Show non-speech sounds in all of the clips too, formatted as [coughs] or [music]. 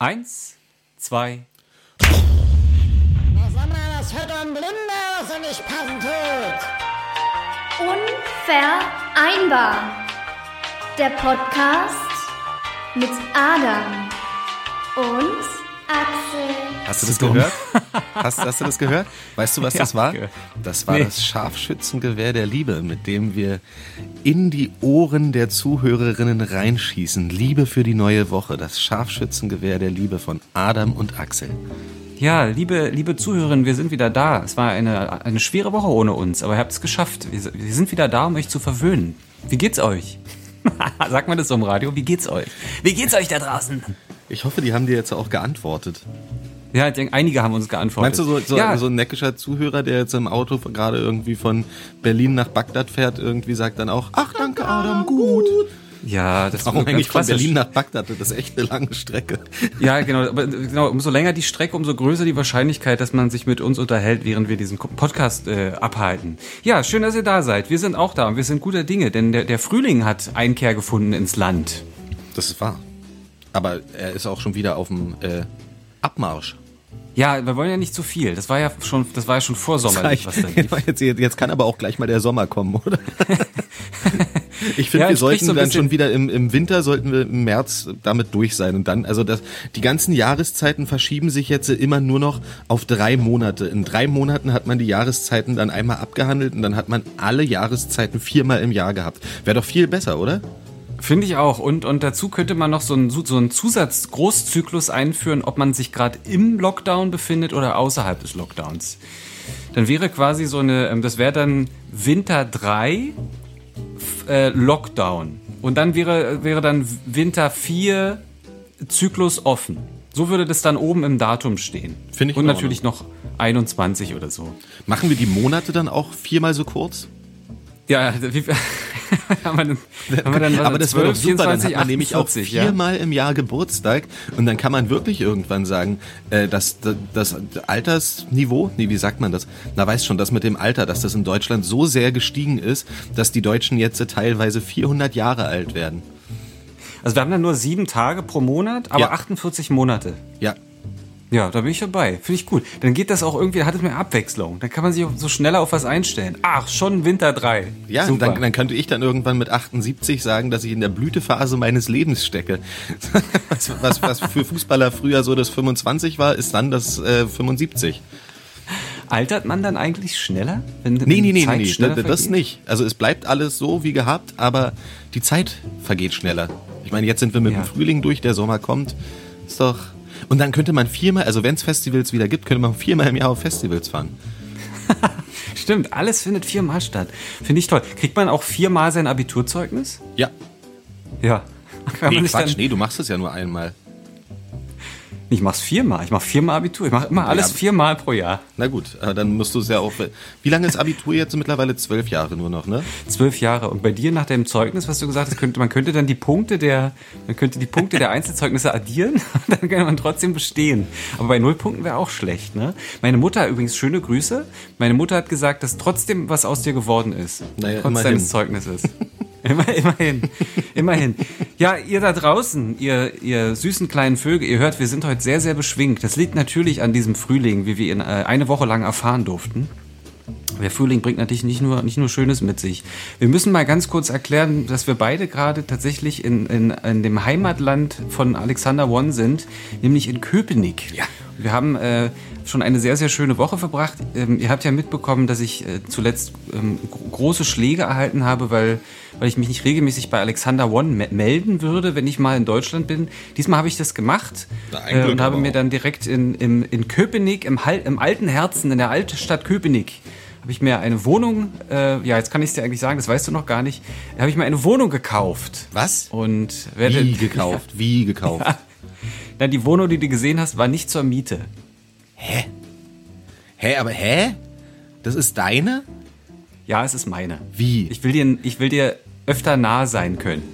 Eins, zwei. Na, sag mal, das hört ein Blinder, was er nicht passen tut. Unvereinbar. Der Podcast mit Adam und Axel. Hast du das gehört? Hast, hast du das gehört? Weißt du, was [laughs] Ja, das war? Das war Nee. das Scharfschützengewehr der Liebe, mit dem wir in die Ohren der Zuhörerinnen reinschießen. Liebe für die neue Woche. Das Scharfschützengewehr der Liebe von Adam und Axel. Ja, liebe, liebe Zuhörerinnen, wir sind wieder da. Es war eine, eine schwere Woche ohne uns, aber ihr habt es geschafft. Wir, wir sind wieder da, um euch zu verwöhnen. Wie geht's euch? [laughs] Sagt man das so im Radio? Wie geht's euch? Wie geht's euch da draußen? Ich hoffe, die haben dir jetzt auch geantwortet. Ja, ich denke, einige haben uns geantwortet. Meinst du, so, so, ja, so ein neckischer Zuhörer, der jetzt im Auto gerade irgendwie von Berlin nach Bagdad fährt, irgendwie sagt dann auch, ach danke Adam, gut. ja, das Warum eigentlich von. Berlin nach Bagdad? Das ist echt eine lange Strecke. Ja, genau, aber genau, umso länger die Strecke, umso größer die Wahrscheinlichkeit, dass man sich mit uns unterhält, während wir diesen Podcast äh, abhalten. Ja, schön, dass ihr da seid. Wir sind auch da und wir sind guter Dinge, denn der, der Frühling hat Einkehr gefunden ins Land. Das ist wahr. Aber er ist auch schon wieder auf dem äh, Abmarsch. Ja, wir wollen ja nicht zu viel. Das war ja schon, das war ja schon vorsommerlich, was da [laughs] lief. jetzt, jetzt kann aber auch gleich mal der Sommer kommen, oder? [laughs] ich finde, Ja, wir sollten so dann schon wieder im, im Winter, sollten wir im März damit durch sein. Und dann, also das, die ganzen Jahreszeiten verschieben sich jetzt immer nur noch auf drei Monate. In drei Monaten hat man die Jahreszeiten dann einmal abgehandelt und dann hat man alle Jahreszeiten viermal im Jahr gehabt. Wäre doch viel besser, oder? Finde ich auch. Und, und dazu könnte man noch so einen, so einen Zusatz-Großzyklus einführen, ob man sich gerade im Lockdown befindet oder außerhalb des Lockdowns. Dann wäre quasi so eine, ähm, das wäre dann Winter 3 f- äh, Lockdown. Und dann wäre, wäre dann Winter 4 Zyklus offen. So würde das dann oben im Datum stehen. Finde ich Und natürlich noch 21 oder so. Machen wir die Monate dann auch viermal so kurz? Ja, [laughs] wie, [laughs] dann, dann Aber das wäre doch 12, super, dann 24, hat man nämlich auch 48, ja? viermal im Jahr Geburtstag und dann kann man wirklich irgendwann sagen, äh, dass das, das Altersniveau, nee, wie sagt man das? Na, weiß schon, das mit dem Alter, dass das in Deutschland so sehr gestiegen ist, dass die Deutschen jetzt teilweise 400 Jahre alt werden. Also wir haben dann nur sieben Tage pro Monat, aber Ja. 48 Monate. Ja, Ja, da bin ich dabei. Finde ich gut. Dann geht das auch irgendwie, hat es mehr Abwechslung. Dann kann man sich auch so schneller auf was einstellen. Ach, schon Winter 3. ja Super. dann, dann könnte ich dann irgendwann mit 78 sagen, dass ich in der Blütephase meines Lebens stecke. [laughs] was, was, was für Fußballer früher so das 25 war, ist dann das äh, 75. Altert man dann eigentlich schneller? Wenn, Nee, wenn nee, nee, Zeit nee, nee, das, das nicht. Also es bleibt alles so wie gehabt, aber die Zeit vergeht schneller. Ich meine, jetzt sind wir mit Ja. dem Frühling durch, der Sommer kommt. Ist doch. Und dann könnte man viermal, also wenn es Festivals wieder gibt, könnte man viermal im Jahr auf Festivals fahren. [laughs] Stimmt, alles findet viermal statt. Finde ich toll. Kriegt man auch viermal sein Abiturzeugnis? Ja. Ja. Kann Nee, Quatsch, nee, du machst es ja nur einmal. Ich mach's viermal. Ich mach viermal Abitur. Ich mache immer alles Ja. viermal pro Jahr. Na gut, aber dann musst du es ja auch. Wie lange ist Abitur jetzt mittlerweile? Zwölf Jahre nur noch, ne? Zwölf Jahre. Und bei dir nach dem Zeugnis, was du gesagt hast, könnte, man könnte dann die Punkte der, man könnte die Punkte der Einzelzeugnisse addieren [laughs] dann kann man trotzdem bestehen. Aber bei null Punkten wäre auch schlecht, ne? Meine Mutter, übrigens, schöne Grüße. Meine Mutter hat gesagt, dass trotzdem was aus dir geworden ist. Naja, trotz immerhin. deines Zeugnisses. Immer, immerhin, immerhin. Ja, ihr da draußen, ihr, ihr süßen kleinen Vögel, ihr hört, wir sind heute sehr, sehr beschwingt. Das liegt natürlich an diesem Frühling, wie wir ihn äh, eine Woche lang erfahren durften. Der Frühling bringt natürlich nicht nur, nicht nur Schönes mit sich. Wir müssen mal ganz kurz erklären, dass wir beide gerade tatsächlich in, in, in dem Heimatland von Alexander Won sind, nämlich in Köpenick. Ja. Wir haben äh, schon eine sehr, sehr schöne Woche verbracht. Ähm, ihr habt ja mitbekommen, dass ich äh, zuletzt ähm, gro- große Schläge erhalten habe, weil, weil ich mich nicht regelmäßig bei Alexander One me melden würde, wenn ich mal in Deutschland bin. Diesmal habe ich das gemacht äh, und habe mir dann direkt in, in, in Köpenick, im, im alten Herzen, in der alten Stadt Köpenick, habe ich mir eine Wohnung, äh, ja, jetzt kann ich es dir eigentlich sagen, das weißt du noch gar nicht, habe ich mir eine Wohnung gekauft. Was? Und werde, Wie gekauft? Wie gekauft? [laughs] Na, die Wohnung, die du gesehen hast, war nicht zur Miete. Hä, aber hä? Das ist deine? Ja, es ist meine. Wie? Ich will dir, ich will dir öfter nah sein können.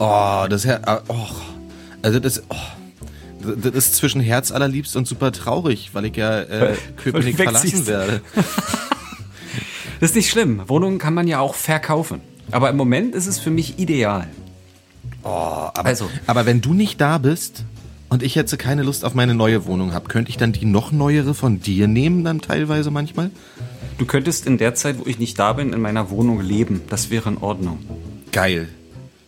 Oh, das Her ah, oh. Also das oh. Das ist zwischen Herz allerliebst und super traurig, weil ich ja äh, Köpenick verlassen werde. [laughs] Das ist nicht schlimm. Wohnungen kann man ja auch verkaufen. Aber im Moment ist es für mich ideal. Oh, aber, Also. aber wenn du nicht da bist, und ich jetzt keine Lust auf meine neue Wohnung habe, könnte ich dann die noch neuere von dir nehmen, dann teilweise manchmal? Du könntest in der Zeit, wo ich nicht da bin, in meiner Wohnung leben. Das wäre in Ordnung. Geil.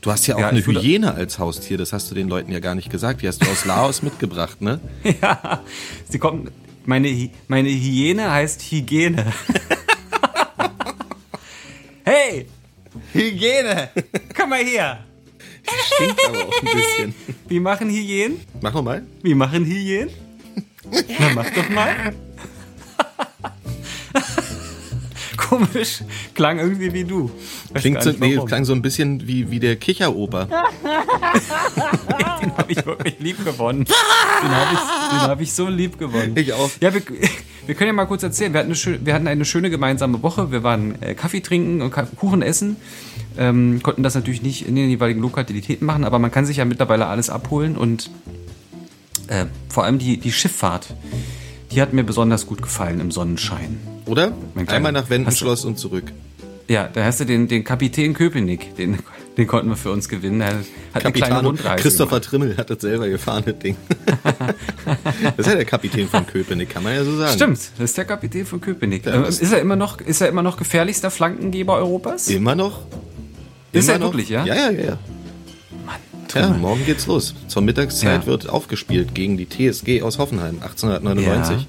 Du hast ja auch Ja, eine Hyäne als Haustier, das hast du den Leuten ja gar nicht gesagt. Die hast du aus Laos [laughs] mitgebracht, ne? Ja, sie kommt. Meine, meine Hyäne heißt Hygiene. [laughs] hey, Hygiene, [laughs] komm mal her. Stinkt aber auch ein bisschen. [laughs] Wie machen Hyänen? Mach nochmal. Wie machen Hyänen? Na, mach doch mal. [laughs] Komisch, klang irgendwie wie du. Weiß Klingt so, nee, klang so ein bisschen wie, wie der Kicheroper. Den habe ich wirklich lieb gewonnen. Den habe ich, den hab ich so lieb gewonnen. Ich auch. Ja, wir, wir können ja mal kurz erzählen. Wir hatten eine, schö- wir hatten eine schöne gemeinsame Woche. Wir waren äh, Kaffee trinken und Kuchen essen. Ähm, konnten das natürlich nicht in den jeweiligen Lokalitäten machen, aber man kann sich ja mittlerweile alles abholen und äh, vor allem die, die Schifffahrt, die hat mir besonders gut gefallen im Sonnenschein. Oder? Einmal nach Wendenschloss und zurück. Ja, da hast du den, den Kapitän Köpenick, den, den konnten wir für uns gewinnen. Er hat eine kleine Kapitano Rundreise Christopher gemacht. Trimmel hat das selber gefahren, das Ding. [laughs] das ist ja der Kapitän von Köpenick, kann man ja so sagen. Stimmt, das ist der Kapitän von Köpenick. Ja, ist, er immer noch, ist er immer noch gefährlichster Flankengeber Europas? Immer noch? Ist Immer er noch? wirklich, ja? Ja, ja, ja. ja. Ja, morgen geht's los. Zur Mittagszeit Ja. wird aufgespielt gegen die TSG aus Hoffenheim, 1899. Ja.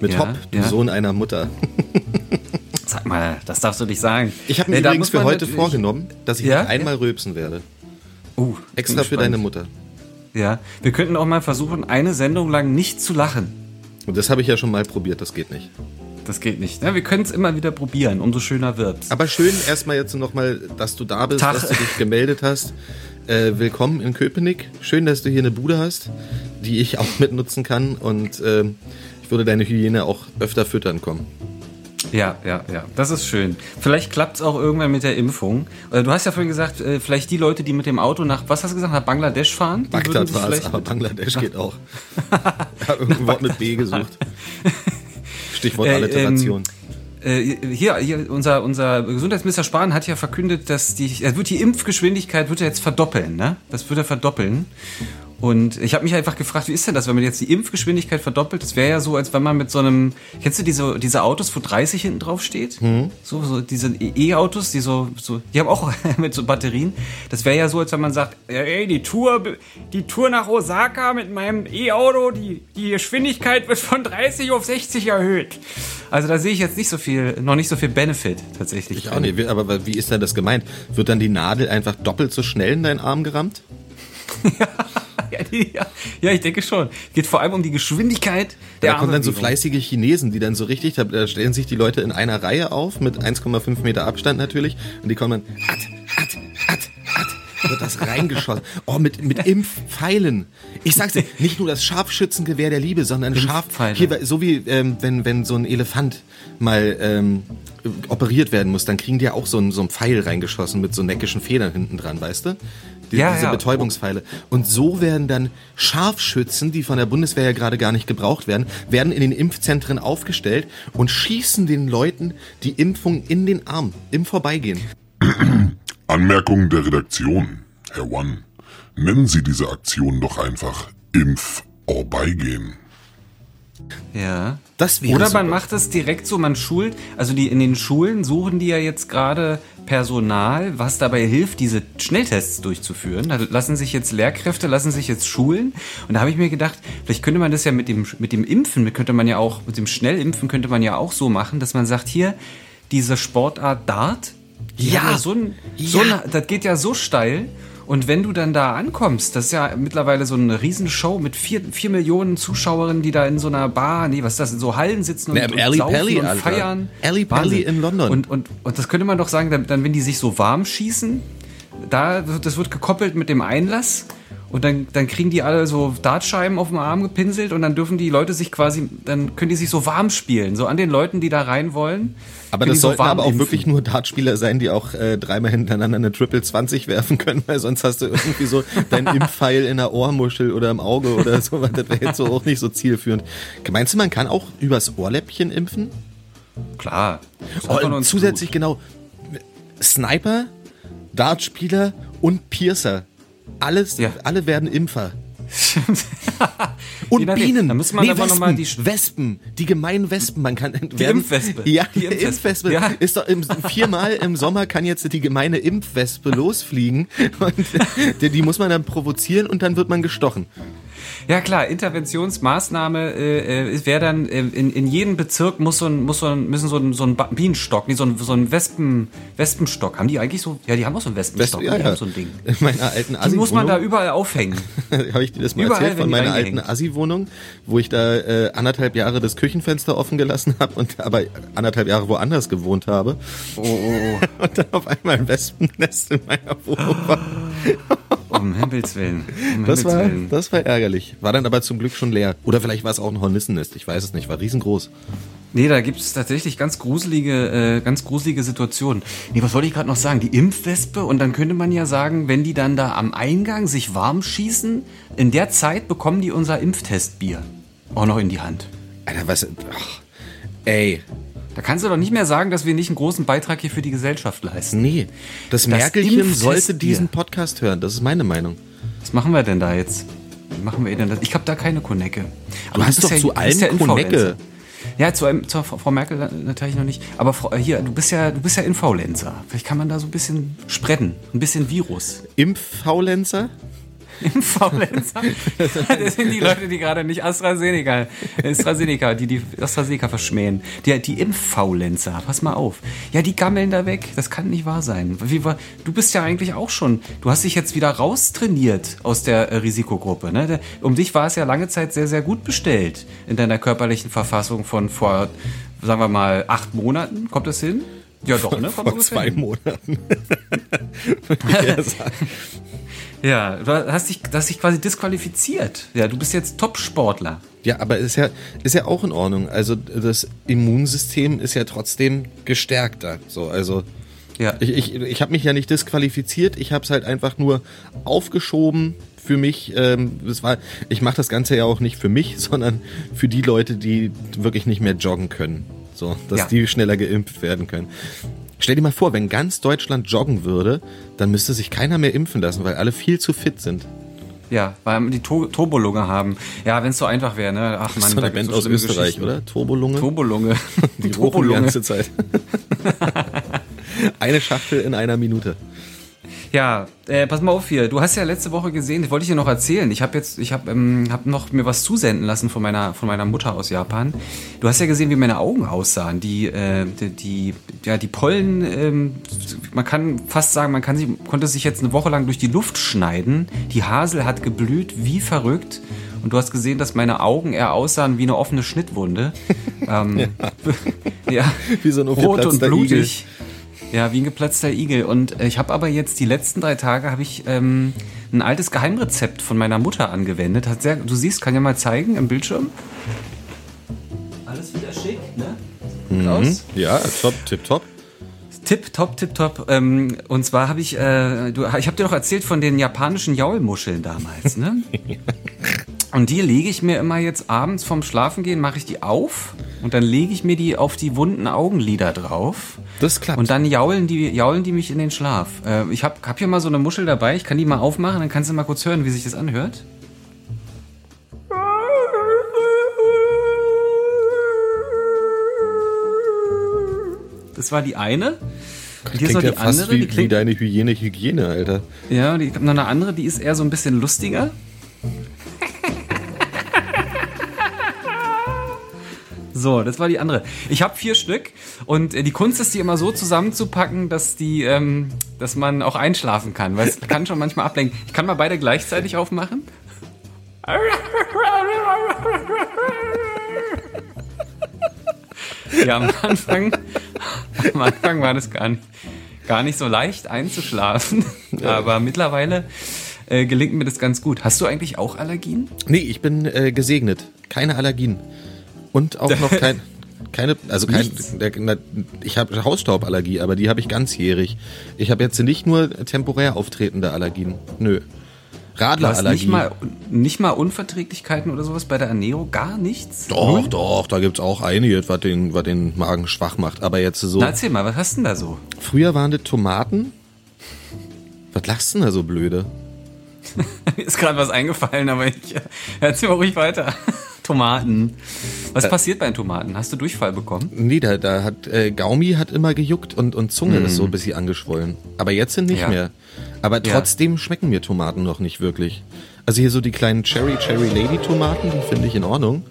Mit Hopp, ja. Sohn einer Mutter. Mal, das darfst du nicht sagen. Ich habe mir Nee, übrigens für heute vorgenommen, dass ich Ja? einmal rülpsen werde. Oh, Extra für deine Mutter. Ja, wir könnten auch mal versuchen, eine Sendung lang nicht zu lachen. Und das habe ich ja schon mal probiert, das geht nicht. Das geht nicht. Ne? Wir können es immer wieder probieren, umso schöner wird's. Aber schön erstmal jetzt nochmal, dass du da bist, Tag. dass du dich gemeldet hast. Äh, willkommen in Köpenick. Schön, dass du hier eine Bude hast, die ich auch [laughs] mitnutzen kann. Und ähm, ich würde deine Hyäne auch öfter füttern kommen. Ja, ja, ja, das ist schön. Vielleicht klappt es auch irgendwann mit der Impfung. Äh, Du hast ja vorhin gesagt, äh, vielleicht die Leute, die mit dem Auto nach, was hast du gesagt, nach Bangladesch fahren? Bagdad war es, aber Bangladesch [laughs] geht auch. Ich habe irgendein Wort mit B gesucht. Stichwort Äh, Alliteration. Äh, hier, hier unser, unser Gesundheitsminister Spahn hat ja verkündet, dass die, er wird die Impfgeschwindigkeit wird er jetzt verdoppeln, ne? Das wird er verdoppeln. Und ich habe mich einfach gefragt, wie ist denn das, wenn man jetzt die Impfgeschwindigkeit verdoppelt? Das wäre ja so, als wenn man mit so einem, kennst du diese, diese Autos, wo 30 hinten drauf steht? So, so diese E-Autos, die so, so, die haben auch [laughs] mit so Batterien. Das wäre ja so, als wenn man sagt, ey, die Tour, die Tour nach Osaka mit meinem E-Auto, die, die Geschwindigkeit wird von 30 auf 60 erhöht. Also da sehe ich jetzt nicht so viel, noch nicht so viel Benefit tatsächlich. Ich auch nicht, aber wie ist denn das gemeint? Wird dann die Nadel einfach doppelt so schnell in deinen Arm gerammt? Ja, [laughs] [laughs] die, ja, [laughs] ja, ich denke schon. Geht vor allem um die Geschwindigkeit der Da kommen dann so fleißige Chinesen, die dann so richtig, da- stellen sich die Leute in einer Reihe auf, mit 1,5 Meter Abstand natürlich, und die kommen dann, at, at, at, at, wird das reingeschossen. Oh, mit, mit [laughs] Impfpfeilen. Ich sag's dir, nicht nur das Scharfschützengewehr der Liebe, sondern scharf, hier, so wie, ähm, wenn, wenn so ein Elefant mal, ähm, operiert werden muss, dann kriegen die ja auch so einen, so einen Pfeil reingeschossen mit so neckischen Federn hinten dran, weißt du? Die, Ja, diese ja. Betäubungspfeile. Und so werden dann Scharfschützen, die von der Bundeswehr ja gerade gar nicht gebraucht werden, werden in den Impfzentren aufgestellt und schießen den Leuten die Impfung in den Arm im Vorbeigehen. [clears throat] Anmerkung der Redaktion. Herr One, nennen Sie diese Aktion doch einfach Impf Orbeigehen. Ja. Das wäre Oder super. man macht es direkt so, man schult, also die in den Schulen suchen die ja jetzt gerade Personal, was dabei hilft, diese Schnelltests durchzuführen. Da lassen sich jetzt Lehrkräfte, lassen sich jetzt schulen. Und da habe ich mir gedacht, vielleicht könnte man das ja mit dem, mit dem Impfen, mit könnte man ja auch, mit dem Schnellimpfen könnte man ja auch so machen, dass man sagt, hier, diese Sportart Dart, Ja. hat so ein, so Ja. ein, das geht ja so steil. Und wenn du dann da ankommst, das ist ja mittlerweile so eine Riesenshow mit vier, vier Millionen Zuschauerinnen, die da in so einer Bar, nee, was ist das, in so Hallen sitzen und, Na, und saufen Pally, und feiern. Ali Pally in London. Und, und, und das könnte man doch sagen, dann, dann wenn die sich so warm schießen, da, das wird gekoppelt mit dem Einlass. Und dann, dann kriegen die alle so Dartscheiben auf dem Arm gepinselt und dann dürfen die Leute sich quasi, dann können die sich so warm spielen, so an den Leuten, die da rein wollen. Aber das so sollten warm aber auch impfen. wirklich nur Dartspieler sein, die auch äh, dreimal hintereinander eine Triple 20 werfen können, weil sonst hast du irgendwie so deinen [laughs] Impfpfeil in der Ohrmuschel oder im Auge oder so. Das wäre jetzt so auch nicht so zielführend. Meinst du, man kann auch übers Ohrläppchen impfen? Klar. Oh, zusätzlich genau Sniper, Dartspieler und Piercer. Alles, Ja. alle werden Impfer. [laughs] Und. Bienen. Da müssen wir aber noch Wespen, mal die- Wespen, die gemeinen Wespen. Man kann die Impfwespe. Ja, Die. Impfwespe. Ja. Ist doch im, viermal im Sommer kann jetzt die gemeine Impfwespe losfliegen und [laughs] die, die muss man dann provozieren und dann wird man gestochen. Ja klar, Interventionsmaßnahme äh, äh, wäre dann äh, in, in jedem Bezirk muss so ein muss so ein müssen so ein, so ein Bienenstock, nee, so ein so ein Wespen Wespenstock. Haben die eigentlich so? Ja, die haben auch so einen Wespenstock. ja, die ja. haben so ein Ding. In meiner alten Die muss man da überall aufhängen. [laughs] habe ich dir das mal Überall, erzählt, von meiner alten. Assi-Wohnung, wo ich da äh, anderthalb Jahre das Küchenfenster offen gelassen habe und aber anderthalb Jahre woanders gewohnt habe. Oh, oh, [laughs] Und dann auf einmal ein Wespennest in meiner Wohnung war. [laughs] Um Himmels Willen. Um Das Himmels war, Willen. das war ärgerlich. War dann aber zum Glück schon leer. Oder vielleicht war es auch ein Hornissennest. Ich weiß es nicht. War riesengroß. Nee, da gibt es tatsächlich ganz gruselige, äh, ganz gruselige Situationen. Nee, was wollte ich gerade noch sagen? Die Impfwespe und dann könnte man ja sagen, wenn die dann da am Eingang sich warm schießen, in der Zeit bekommen die unser Impftestbier auch noch in die Hand. Alter, was? Ach, ey, Da kannst du doch nicht mehr sagen, dass wir nicht einen großen Beitrag hier für die Gesellschaft leisten. nee. Das, Das Merkelchen sollte diesen Podcast hören. Das ist meine Meinung. Was machen wir denn da jetzt? Wie machen wir denn das? Ich habe da keine Konecke. Du hast doch zu du bist allem Influencer. Konecke. Ja, zu einem, zur Frau Merkel natürlich noch nicht. Aber Frau, äh, hier, du bist ja, du bist ja Influencer. Vielleicht kann man da so ein bisschen spreaden, ein bisschen Virus. Impffaulenzer? [laughs] Influencer. [laughs] Das sind die Leute, die gerade nicht AstraZeneca, AstraZeneca, die die AstraZeneca verschmähen. Die, die Impffaulenzer, pass mal auf. Ja, die gammeln da weg. Das kann nicht wahr sein. Wie, du bist ja eigentlich auch schon, du hast dich jetzt wieder raustrainiert aus der äh, Risikogruppe. Ne? Um dich war es ja lange Zeit sehr, sehr gut bestellt in deiner körperlichen Verfassung von vor, sagen wir mal, acht Monaten. Kommt das hin? Ja, doch, ne? Kommt Vor zwei hin. Monaten. [laughs] Sagen. Ja, du hast dich, hast dich quasi disqualifiziert. Ja, du bist jetzt Top-Sportler. Ja, aber ist ja, ist ja auch in Ordnung. Also das Immunsystem ist ja trotzdem gestärkter. So, also Ja. ich, ich, ich habe mich ja nicht disqualifiziert, ich habe es halt einfach nur aufgeschoben für mich. Ähm, das war, ich mache das Ganze ja auch nicht für mich, [laughs] sondern für die Leute, die wirklich nicht mehr joggen können. So, dass Ja. die schneller geimpft werden können. Stell dir mal vor, wenn ganz Deutschland joggen würde, dann müsste sich keiner mehr impfen lassen, weil alle viel zu fit sind. Ja, weil die to Turbolunge haben. Ja, wenn es so einfach wäre, ne? Ach Das man, so eine Band so aus Österreich, oder? Turbolunge? Turbolunge. [laughs] Die rochen die ganze Zeit. [laughs] Eine Schachtel in einer Minute. Ja, äh, pass mal auf hier. Du hast ja letzte Woche gesehen, das wollte ich dir noch erzählen. Ich habe jetzt, ich habe ähm, hab noch mir was zusenden lassen von meiner, von meiner Mutter aus Japan. Du hast ja gesehen, wie meine Augen aussahen. Die, äh, die, die, ja, die Pollen, ähm, man kann fast sagen, man kann sich, konnte sich jetzt eine Woche lang durch die Luft schneiden. Die Hasel hat geblüht wie verrückt. Und du hast gesehen, dass meine Augen eher aussahen wie eine offene Schnittwunde. [laughs] ähm, [laughs] ja. Wie so ein rot und blutig. Ja, wie ein geplatzter Igel. Und äh, ich habe aber jetzt die letzten drei Tage habe ich ähm, ein altes Geheimrezept von meiner Mutter angewendet. Hat sehr, du siehst, kann ja mal zeigen im Bildschirm. Alles wieder schick, ne? Aus. Ja, top, tip, top. Tipp, top, tipp, top. Ähm, und zwar habe ich, äh, du, ich habe dir doch erzählt von den japanischen Jaulmuscheln damals, ne? [laughs] Und die lege ich mir immer jetzt abends vorm Schlafengehen, mache ich die auf und dann lege ich mir die auf die wunden Augenlider drauf. Das klappt. Und dann jaulen die, jaulen die mich in den Schlaf. Äh, ich habe hab hier mal so eine Muschel dabei, ich kann die mal aufmachen, dann kannst du mal kurz hören, wie sich das anhört. Das war die eine. Und hier ist noch Klingt die ja fast andere, die wie, wie klingt, deine Hygiene, Hygiene, Alter. ja, die, ich hab noch eine andere, die ist eher so ein bisschen lustiger. So, das war die andere. Ich habe vier Stück und äh, die Kunst ist, die immer so zusammenzupacken, dass die, ähm, dass man auch einschlafen kann, weil es [laughs] kann schon manchmal ablenken. Ich kann mal beide gleichzeitig aufmachen. Ja, am Anfang, am Anfang war das gar nicht, gar nicht so leicht einzuschlafen, [laughs] aber mittlerweile äh, gelingt mir das ganz gut. Hast du eigentlich auch Allergien? Nee, ich bin äh, gesegnet. Keine Allergien. Und auch noch [laughs] kein, keine, also kein, ich habe Hausstauballergie, aber die habe ich ganzjährig. Ich habe jetzt nicht nur temporär auftretende Allergien. Nö. Radlerallergie. nicht mal, nicht mal Unverträglichkeiten oder sowas bei der Ernährung? Gar nichts? Doch, doch, da gibt's auch einiges, was den, was den Magen schwach macht. Aber jetzt so. Na, erzähl mal, was hast du denn da so? Früher waren das Tomaten. Was lachst du denn da so blöde? [laughs] Mir ist gerade was eingefallen, aber ich erzähl mal ruhig weiter. Tomaten. Was passiert bei den Tomaten? Hast du Durchfall bekommen? Nee, da, da hat äh, Gaumi hat immer gejuckt und, und Zunge ist so ein bisschen angeschwollen. Aber jetzt sind nicht Ja. mehr. Aber trotzdem schmecken mir Tomaten noch nicht wirklich. Also hier so die kleinen Cherry Cherry Lady Tomaten, die finde ich in Ordnung.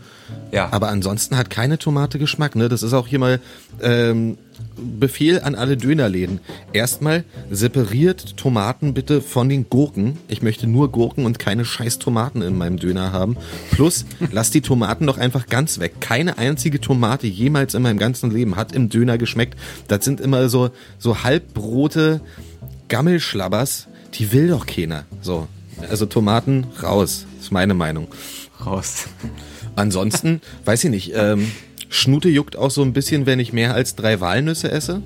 Ja. Aber ansonsten hat keine Tomate Geschmack. Ne? Das ist auch hier mal ähm, Befehl an alle Dönerläden. Erstmal separiert Tomaten bitte von den Gurken. Ich möchte nur Gurken und keine scheiß Tomaten in meinem Döner haben. Plus, lasst die Tomaten doch einfach ganz weg. Keine einzige Tomate jemals in meinem ganzen Leben hat im Döner geschmeckt. Das sind immer so, so halbbrote Gammelschlabbers. Die will doch keiner. So. Also Tomaten raus. Ist meine Meinung. Raus. Ansonsten, weiß ich nicht, ähm, Schnute juckt auch so ein bisschen, wenn ich mehr als drei Walnüsse esse.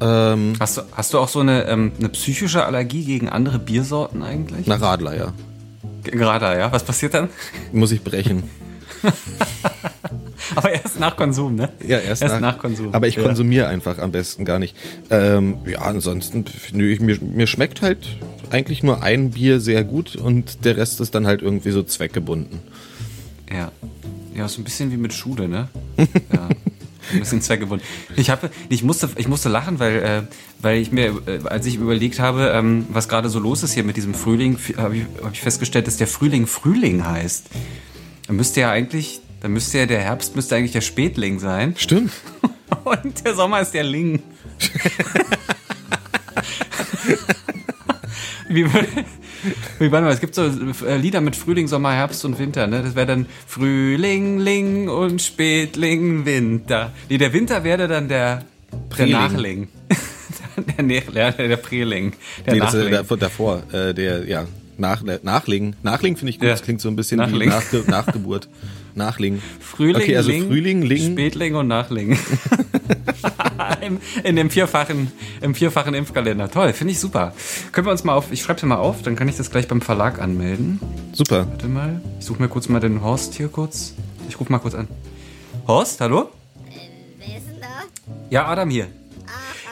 Ähm, Hast du, hast du auch so eine, ähm, eine psychische Allergie gegen andere Biersorten eigentlich? nach Radler, ja. Gerade, ja. Was passiert dann? Muss ich brechen. [laughs] Aber erst nach Konsum, ne? Ja, erst, nach, Konsum. Aber ich ja. konsumiere einfach am besten gar nicht. Ähm, ja, ansonsten, nö, ich, mir, mir schmeckt halt eigentlich nur ein Bier sehr gut und der Rest ist dann halt irgendwie so zweckgebunden. Ja. Ja, so ein bisschen wie mit Schule, ne? Ja. Ein bisschen zweckgebunden. Ich, habe, ich, musste, ich musste lachen, weil, äh, weil ich mir, äh, als ich überlegt habe, ähm, was gerade so los ist hier mit diesem Frühling, habe ich, hab ich festgestellt, dass der Frühling Frühling heißt. Dann müsste ja eigentlich, dann müsste ja der Herbst müsste eigentlich der Spätling sein. Stimmt. [laughs] Und der Sommer ist der Ling. [laughs] wie, wie, [laughs] warte mal, es gibt so äh, Lieder mit Frühling, Sommer, Herbst und Winter, ne? Das wäre dann Frühling, Ling und Spätling, Winter. Nee, der Winter wäre dann der, [laughs] der. Nachling. der, Nach- der, der Preling. Der Nee, das ist Nachling. davor, äh, der, ja, nach, Nachling. Nachling finde ich gut, Ja. das klingt so ein bisschen Nachling. wie Nachge Nachgeburt. [laughs] Nachling. Frühling, okay, also Ling, Frühling, Ling. Spätling und Nachling. [laughs] Im, in dem vierfachen, im vierfachen Impfkalender. Toll, finde ich super. Können wir uns mal auf, ich schreibe mal auf, dann kann ich das gleich beim Verlag anmelden. Super. Warte mal, ich suche mir kurz mal den Horst hier kurz. Ich rufe mal kurz an. Horst, hallo? Wer ist denn da? Ja, Adam hier.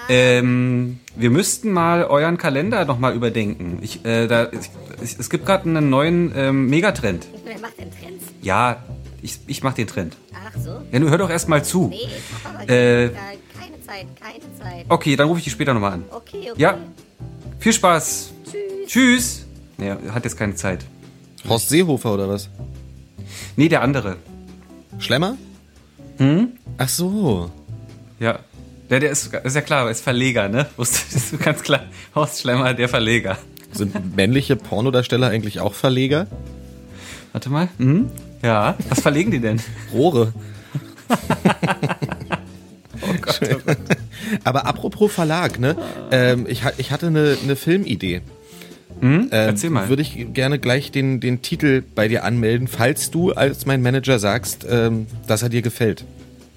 Ähm, wir müssten mal euren Kalender noch mal überdenken. Ich, äh, da, ich, es gibt gerade einen neuen ähm, Megatrend. Wer macht denn Trends? Ja, ich, ich mach den Trend. Ach so. Ja, nun hör doch erst mal zu. Nee, ich hab aber Äh. keine, Zeit, keine Zeit. Okay, dann rufe ich dich später nochmal an. Okay, okay. Ja, viel Spaß. Tschüss. Tschüss. Nee, er hat jetzt keine Zeit. Horst Seehofer oder was? Nee, der andere. Schlemmer? Hm? Ach so. Ja. Der, der ist, ist ja klar, ist Verleger, ne? [laughs] Wusstest du ganz klar. Horst Schlemmer, der Verleger. Sind männliche Pornodarsteller eigentlich auch Verleger? Warte mal. Mhm. Ja. Was verlegen die denn? Rohre. [laughs] Oh Gott, oh Gott. Aber apropos Verlag, ne? Ähm, ich, ich hatte eine, eine Filmidee. Ähm, Erzähl mal. Würde ich gerne gleich den, den Titel bei dir anmelden, falls du als mein Manager sagst, ähm, dass er dir gefällt.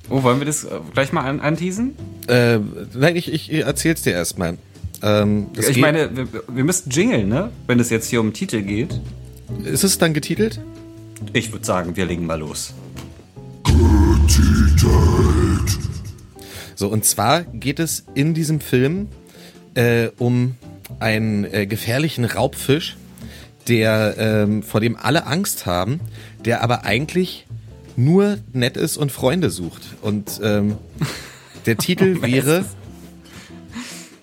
Oh, wollen wir das äh, gleich mal an, anteasen? Äh, nein, ich, ich erzähl's dir erstmal. Ähm, Ich meine, wir, wir müssten jingeln, ne? Wenn es jetzt hier um Titel geht. ist es dann getitelt? Ich würde sagen, wir legen mal los. So, und zwar geht es in diesem Film äh, um einen äh, gefährlichen Raubfisch, der ähm, vor dem alle Angst haben, der aber eigentlich nur nett ist und Freunde sucht. Und ähm, der Titel [laughs] wäre?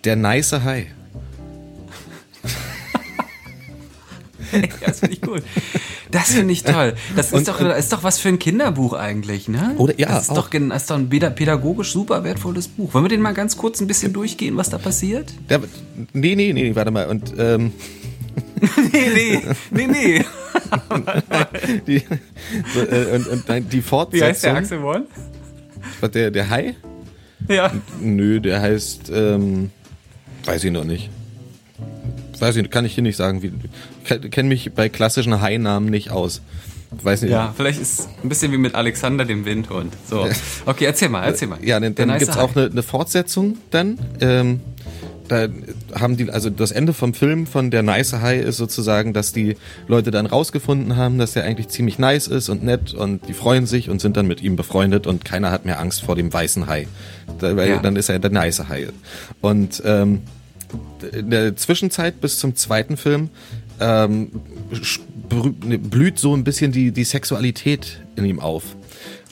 Der nice Hai. Das finde ich cool. Das finde ich toll. Das ist Und- doch, das ist doch was für ein Kinderbuch eigentlich, ne? Oder- ja, Das ist, auch. doch, das ist doch ein päda- pädagogisch super wertvolles Buch. Wollen wir den mal ganz kurz ein bisschen durchgehen, was da passiert? Der, nee, nee, nee, warte mal. Und ähm, [laughs] Nee, nee, nee, nee. [laughs] die, so, äh, und, und nein, die Wie Fortsetzung. heißt der Axel? Was, der, der Hai? Ja. Nö, der heißt, ähm, weiß ich noch nicht. Weiß ich, kann ich dir nicht sagen. Wie, kenne mich bei klassischen Hai-Namen nicht aus. Weiß nicht. Ja, vielleicht ist ein bisschen wie mit Alexander dem Windhund. So. Okay, erzähl mal, erzähl mal. Ja, dann, dann nice gibt's Hai. auch eine, eine Fortsetzung dann. Ähm, da haben die, also das Ende vom Film von der Nice Hai ist sozusagen, dass die Leute dann rausgefunden haben, dass der eigentlich ziemlich nice ist und nett und die freuen sich und sind dann mit ihm befreundet und keiner hat mehr Angst vor dem weißen Hai. Da, weil Ja. dann ist er der nice Hai. Und ähm, in der Zwischenzeit bis zum zweiten Film ähm, ne, blüht so ein bisschen die, die Sexualität in ihm auf.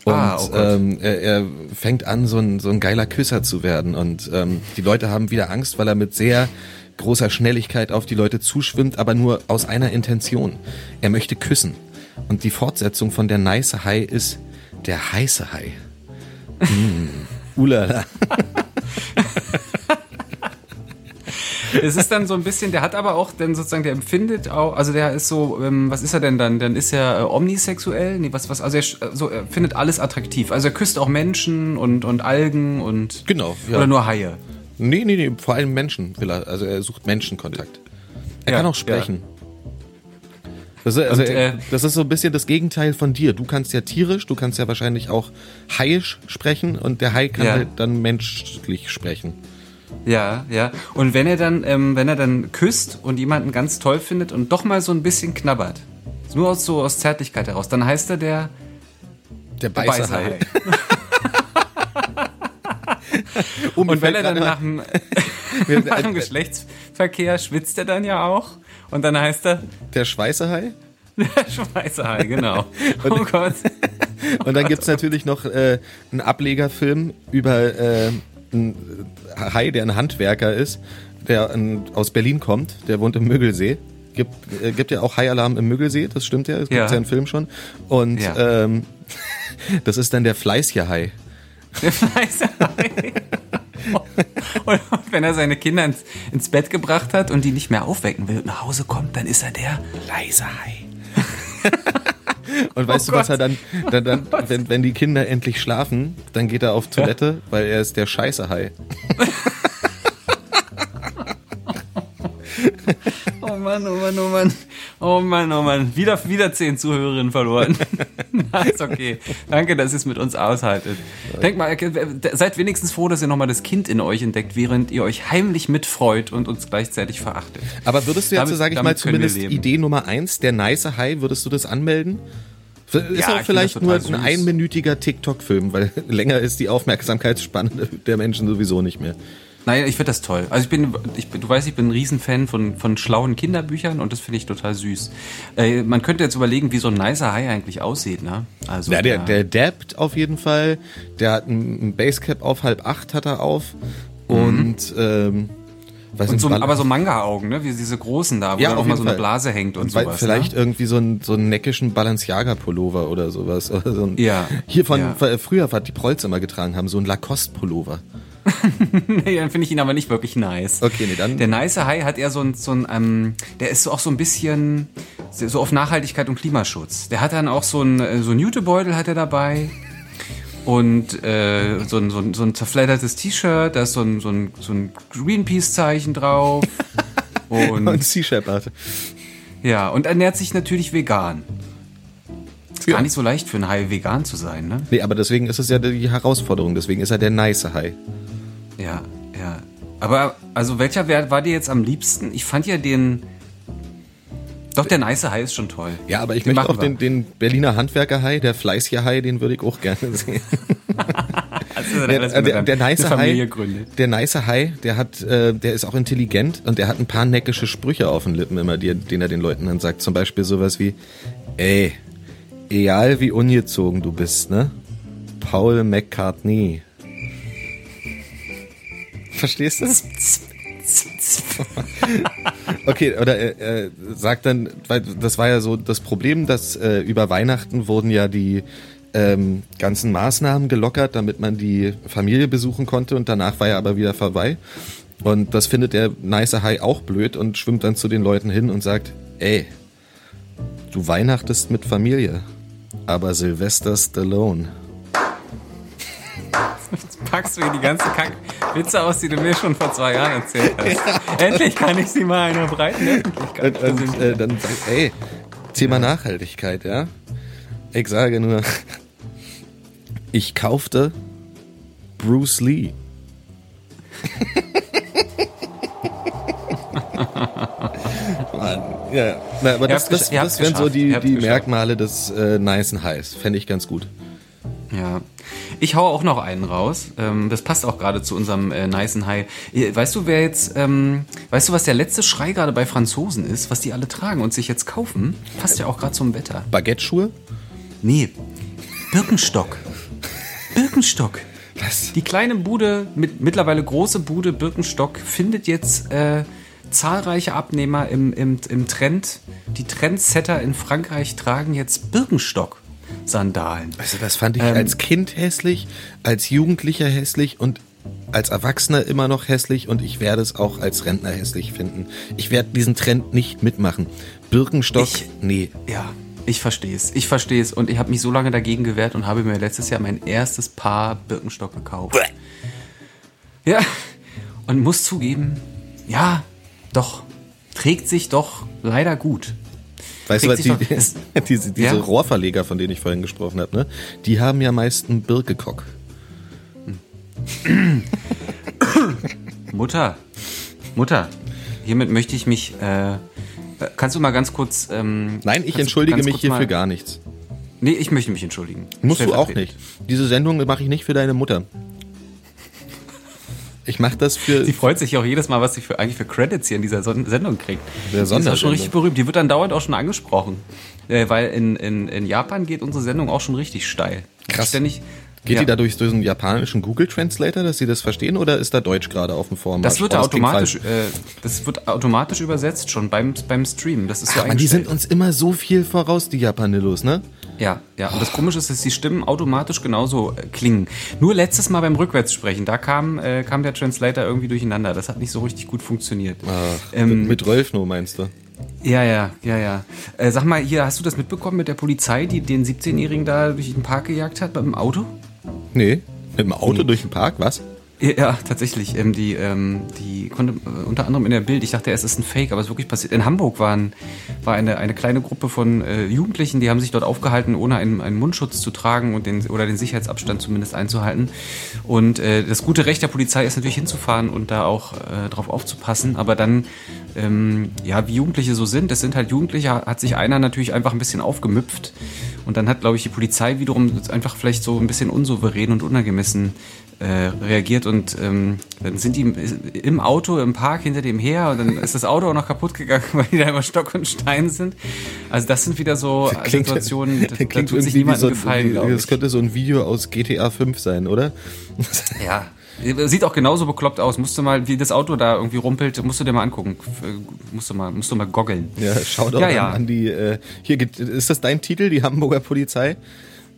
Und Ah, oh ähm, er, er fängt an, so ein, so ein geiler Küsser zu werden. Und ähm, die Leute haben wieder Angst, weil er mit sehr großer Schnelligkeit auf die Leute zuschwimmt, aber nur aus einer Intention. Er möchte küssen. Und die Fortsetzung von der nice Hai ist der heiße Hai. Mm. [laughs] Ulala. [laughs] Es ist dann so ein bisschen, der hat aber auch dann sozusagen, der empfindet auch, also der ist so, ähm, was ist er denn dann? Dann ist er äh, omnisexuell? Nee, was, was, also er, sch- so, er findet alles attraktiv. Also er küsst auch Menschen und, und Algen und. Genau, ja. Oder nur Haie. Nee, nee, nee, vor allem Menschen will er. Also er sucht Menschenkontakt. Er Ja, kann auch sprechen. Das, ist, also, Und, äh, das ist so ein bisschen das Gegenteil von dir. Du kannst ja tierisch, du kannst ja wahrscheinlich auch haiisch sprechen und der Hai kann Ja. halt dann menschlich sprechen. Ja, ja. Und wenn er dann, ähm, wenn er dann küsst und jemanden ganz toll findet und doch mal so ein bisschen knabbert, nur aus so aus Zärtlichkeit heraus, dann heißt er der Der Beißer Hai. [laughs] Um, Und wenn er dann nach dem, [laughs] [laughs] nach dem Geschlechtsverkehr schwitzt er dann ja auch. Und dann heißt er der Schweißer Hai. der Schweißerhai, genau. Oh Gott. Und dann gibt's natürlich noch äh, einen Ablegerfilm über äh, einen Hai, der ein Handwerker ist, der ähm, aus Berlin kommt, der wohnt im Müggelsee. Gibt, äh, gibt ja auch Haialarm im Müggelsee, das stimmt ja, das Ja. gibt's ja im Film schon. Und Ja. ähm, [laughs] das ist dann der Fleißjerhai. Der Fleißerhai. [laughs] Und wenn er seine Kinder ins, ins Bett gebracht hat und die nicht mehr aufwecken will und nach Hause kommt, dann ist er der leise Hai. [laughs] Und weißt Oh du, was Gott. er dann, dann, dann wenn, wenn die Kinder endlich schlafen, dann geht er auf Toilette, weil er ist der Scheißehai. [laughs] Oh Mann, oh Mann, oh Mann. Oh Mann, oh Mann. Wieder, wieder zehn Zuhörerinnen verloren. [laughs] Na, ist okay. Danke, dass ihr es mit uns aushaltet. Denkt mal, seid wenigstens froh, dass ihr nochmal das Kind in euch entdeckt, während ihr euch heimlich mitfreut und uns gleichzeitig verachtet. Aber würdest du jetzt, Damit- sage ich mal, zumindest. Idee Nummer eins, der nice Hai, würdest du das anmelden? Ist Ja, auch vielleicht nur ein einminütiger TikTok-Film, weil [laughs] länger ist die Aufmerksamkeitsspanne der Menschen sowieso nicht mehr. Nein, ich finde das toll. Also ich bin, ich, du weißt, ich bin ein Riesenfan von, von schlauen Kinderbüchern und das finde ich total süß. Äh, man könnte jetzt überlegen, wie so ein nicer Hai eigentlich aussieht, ne? Also Ja, der, der dabbt auf jeden Fall. Der hat ein, Basecap auf halb acht hat er auf. Ähm, Mhm. und nicht, so, aber so Manga-Augen, ne? Wie diese großen da, wo Ja, auch mal so eine Fall. Blase hängt und, und sowas. vielleicht ne? irgendwie so einen, so einen neckischen Balenciaga-Pullover oder sowas. [laughs] Oder so ein, Ja, Hier von, ja. früher, was die Prolls immer getragen haben, so ein Lacoste-Pullover. [laughs] Nee, dann finde ich ihn aber nicht wirklich nice. Okay, nee, dann- Der nice Hai hat eher so ein, so ein ähm, der ist so auch so ein bisschen so auf Nachhaltigkeit und Klimaschutz. Der hat dann auch so ein, äh, so ein Jutebeutel hat er dabei. Und äh, so, ein, so, ein, so ein zerfleddertes T-Shirt, da ist so ein, so ein, so ein Greenpeace-Zeichen drauf. [laughs] Und Und Sea Shepherd. ja, und ernährt sich natürlich vegan. Ist Ja. gar nicht so leicht für einen Hai vegan zu sein, ne? Nee, aber deswegen ist es ja die Herausforderung. Deswegen ist er der nice Hai. Ja, ja. Aber, also welcher Wert war dir jetzt am liebsten? Ich fand ja den. Doch, der nice Hai ist schon toll. Ja, aber ich Den möchte auch den, den Berliner Handwerker-Hai, der Fleißjer-Hai, den würde ich auch gerne [laughs] sehen. Also, Der, dass der, der, nice Hai, der nice Hai, der hat, äh, der ist auch intelligent und der hat ein paar neckische Sprüche auf den Lippen immer, die, den er den Leuten dann sagt. Zum Beispiel sowas wie, ey, egal wie ungezogen du bist, ne? Paul McCartney. Verstehst du? [laughs] Okay, oder er, er sagt dann, weil das war ja so das Problem, dass äh, über Weihnachten wurden ja die ähm, ganzen Maßnahmen gelockert, damit man die Familie besuchen konnte und danach war er aber wieder vorbei. Und das findet der nice Hai auch blöd und schwimmt dann zu den Leuten hin und sagt, ey, du weihnachtest mit Familie, aber Sylvester Stallone. Packst du mir die ganze Kack-Witze aus, die du mir schon vor zwei Jahren erzählt hast. Endlich kann ich sie mal einer breiten Öffentlichkeit Und, und äh, dann sagt, ey, Thema Nachhaltigkeit, ja. Ich sage nur, ich kaufte Bruce Lee. Mann, [laughs] ja, na, aber Ihr das, das, das wären so die, die. Merkmale des äh, nicen Highs. Fände ich ganz gut. Ja. Ich hau auch noch einen raus. Ähm, das passt auch gerade zu unserem äh, nicen High. Äh, Weißt du, wer jetzt, ähm, weißt du, was der letzte Schrei gerade bei Franzosen ist, was die alle tragen und sich jetzt kaufen? Passt ja auch gerade zum Wetter. Baguette-Schuhe? Nee, Birkenstock. Birkenstock. Was? Die kleine Bude, mit, mittlerweile große Bude Birkenstock, findet jetzt äh, zahlreiche Abnehmer im, im, im Trend. Die Trendsetter in Frankreich tragen jetzt Birkenstock-Sandalen. Also das fand ich Ähm. als Kind hässlich, als Jugendlicher hässlich und als Erwachsener immer noch hässlich und ich werde es auch als Rentner hässlich finden. Ich werde diesen Trend nicht mitmachen. Birkenstock, Ich- nee. Ja, ich verstehe es. Ich verstehe es. Und ich habe mich so lange dagegen gewehrt und habe mir letztes Jahr mein erstes Paar Birkenstock gekauft. Ja, und muss zugeben, ja, doch, trägt sich doch leider gut. Weißt du, was die, sich [laughs] doch- diese, Ja? Rohrverleger, von denen ich vorhin gesprochen habe, ne? die haben ja meist einen Birkekock. [coughs] Mutter, Mutter, hiermit möchte ich mich. Äh, kannst du mal ganz kurz. Ähm, Nein, ich entschuldige mich kurz hier mal- für gar nichts. Nee, ich möchte mich entschuldigen. Musst du auch nicht. Diese Sendung mache ich nicht für deine Mutter. Ich mache das für. Sie freut sich auch jedes Mal, was sie für, eigentlich für Credits hier in dieser Son- Sendung kriegt. Der Die ist auch schon richtig berühmt. Die wird dann dauernd auch schon angesprochen. Äh, weil in, in, in Japan geht unsere Sendung auch schon richtig steil. Krass. Ständig, Geht ja, die da durch so einen japanischen Google Translator, dass sie das verstehen, oder ist da Deutsch gerade auf dem Forum? das wird da klingt automatisch, äh, das wird automatisch übersetzt schon beim, beim Stream. Das ist so Ach, man, die sind uns immer so viel voraus, die Japanillos, ne? Ja, ja. Und das Komische ist, dass die Stimmen automatisch genauso äh, klingen. Nur letztes Mal beim Rückwärtssprechen, da kam, äh, kam der Translator irgendwie durcheinander. Das hat nicht so richtig gut funktioniert. Ähm, mit, mit Rolfno meinst du? Ja, ja, ja, ja. Äh, sag mal, hier, hast du das mitbekommen mit der Polizei, die den 17-Jährigen da durch den Park gejagt hat beim Auto? Nee. Mit dem Auto durch den Park, was? Ja, tatsächlich. Ähm, die, ähm, die konnte äh, unter anderem in der Bild, ich dachte, es ist ein Fake, aber es ist wirklich passiert. In Hamburg waren, war eine, eine kleine Gruppe von äh, Jugendlichen, die haben sich dort aufgehalten, ohne einen, einen Mundschutz zu tragen und den, oder den Sicherheitsabstand zumindest einzuhalten. Und äh, das gute Recht der Polizei ist natürlich hinzufahren und da auch äh, drauf aufzupassen. Aber dann, ähm, ja, wie Jugendliche so sind, es sind halt Jugendliche, hat sich einer natürlich einfach ein bisschen aufgemüpft. Und dann hat, glaube ich, die Polizei wiederum einfach vielleicht so ein bisschen unsouverän und unangemessen äh, reagiert und ähm, dann sind die im Auto, im Park hinter dem her und dann ist das Auto auch noch kaputt gegangen, [laughs] weil die da immer Stock und Stein sind. Also das sind wieder so Situationen, da, da klingt tut sich niemandem so, gefallen, das könnte so ein Video aus GTA 5 sein, oder? Ja. [laughs] Sieht auch genauso bekloppt aus. Musst du mal, wie das Auto da irgendwie rumpelt, musst du dir mal angucken. Äh, Musst du mal, musst du mal goggeln. Ja, schau doch Ja, an, ja. an die, äh, hier, geht- ist das dein Titel, die Hamburger Polizei?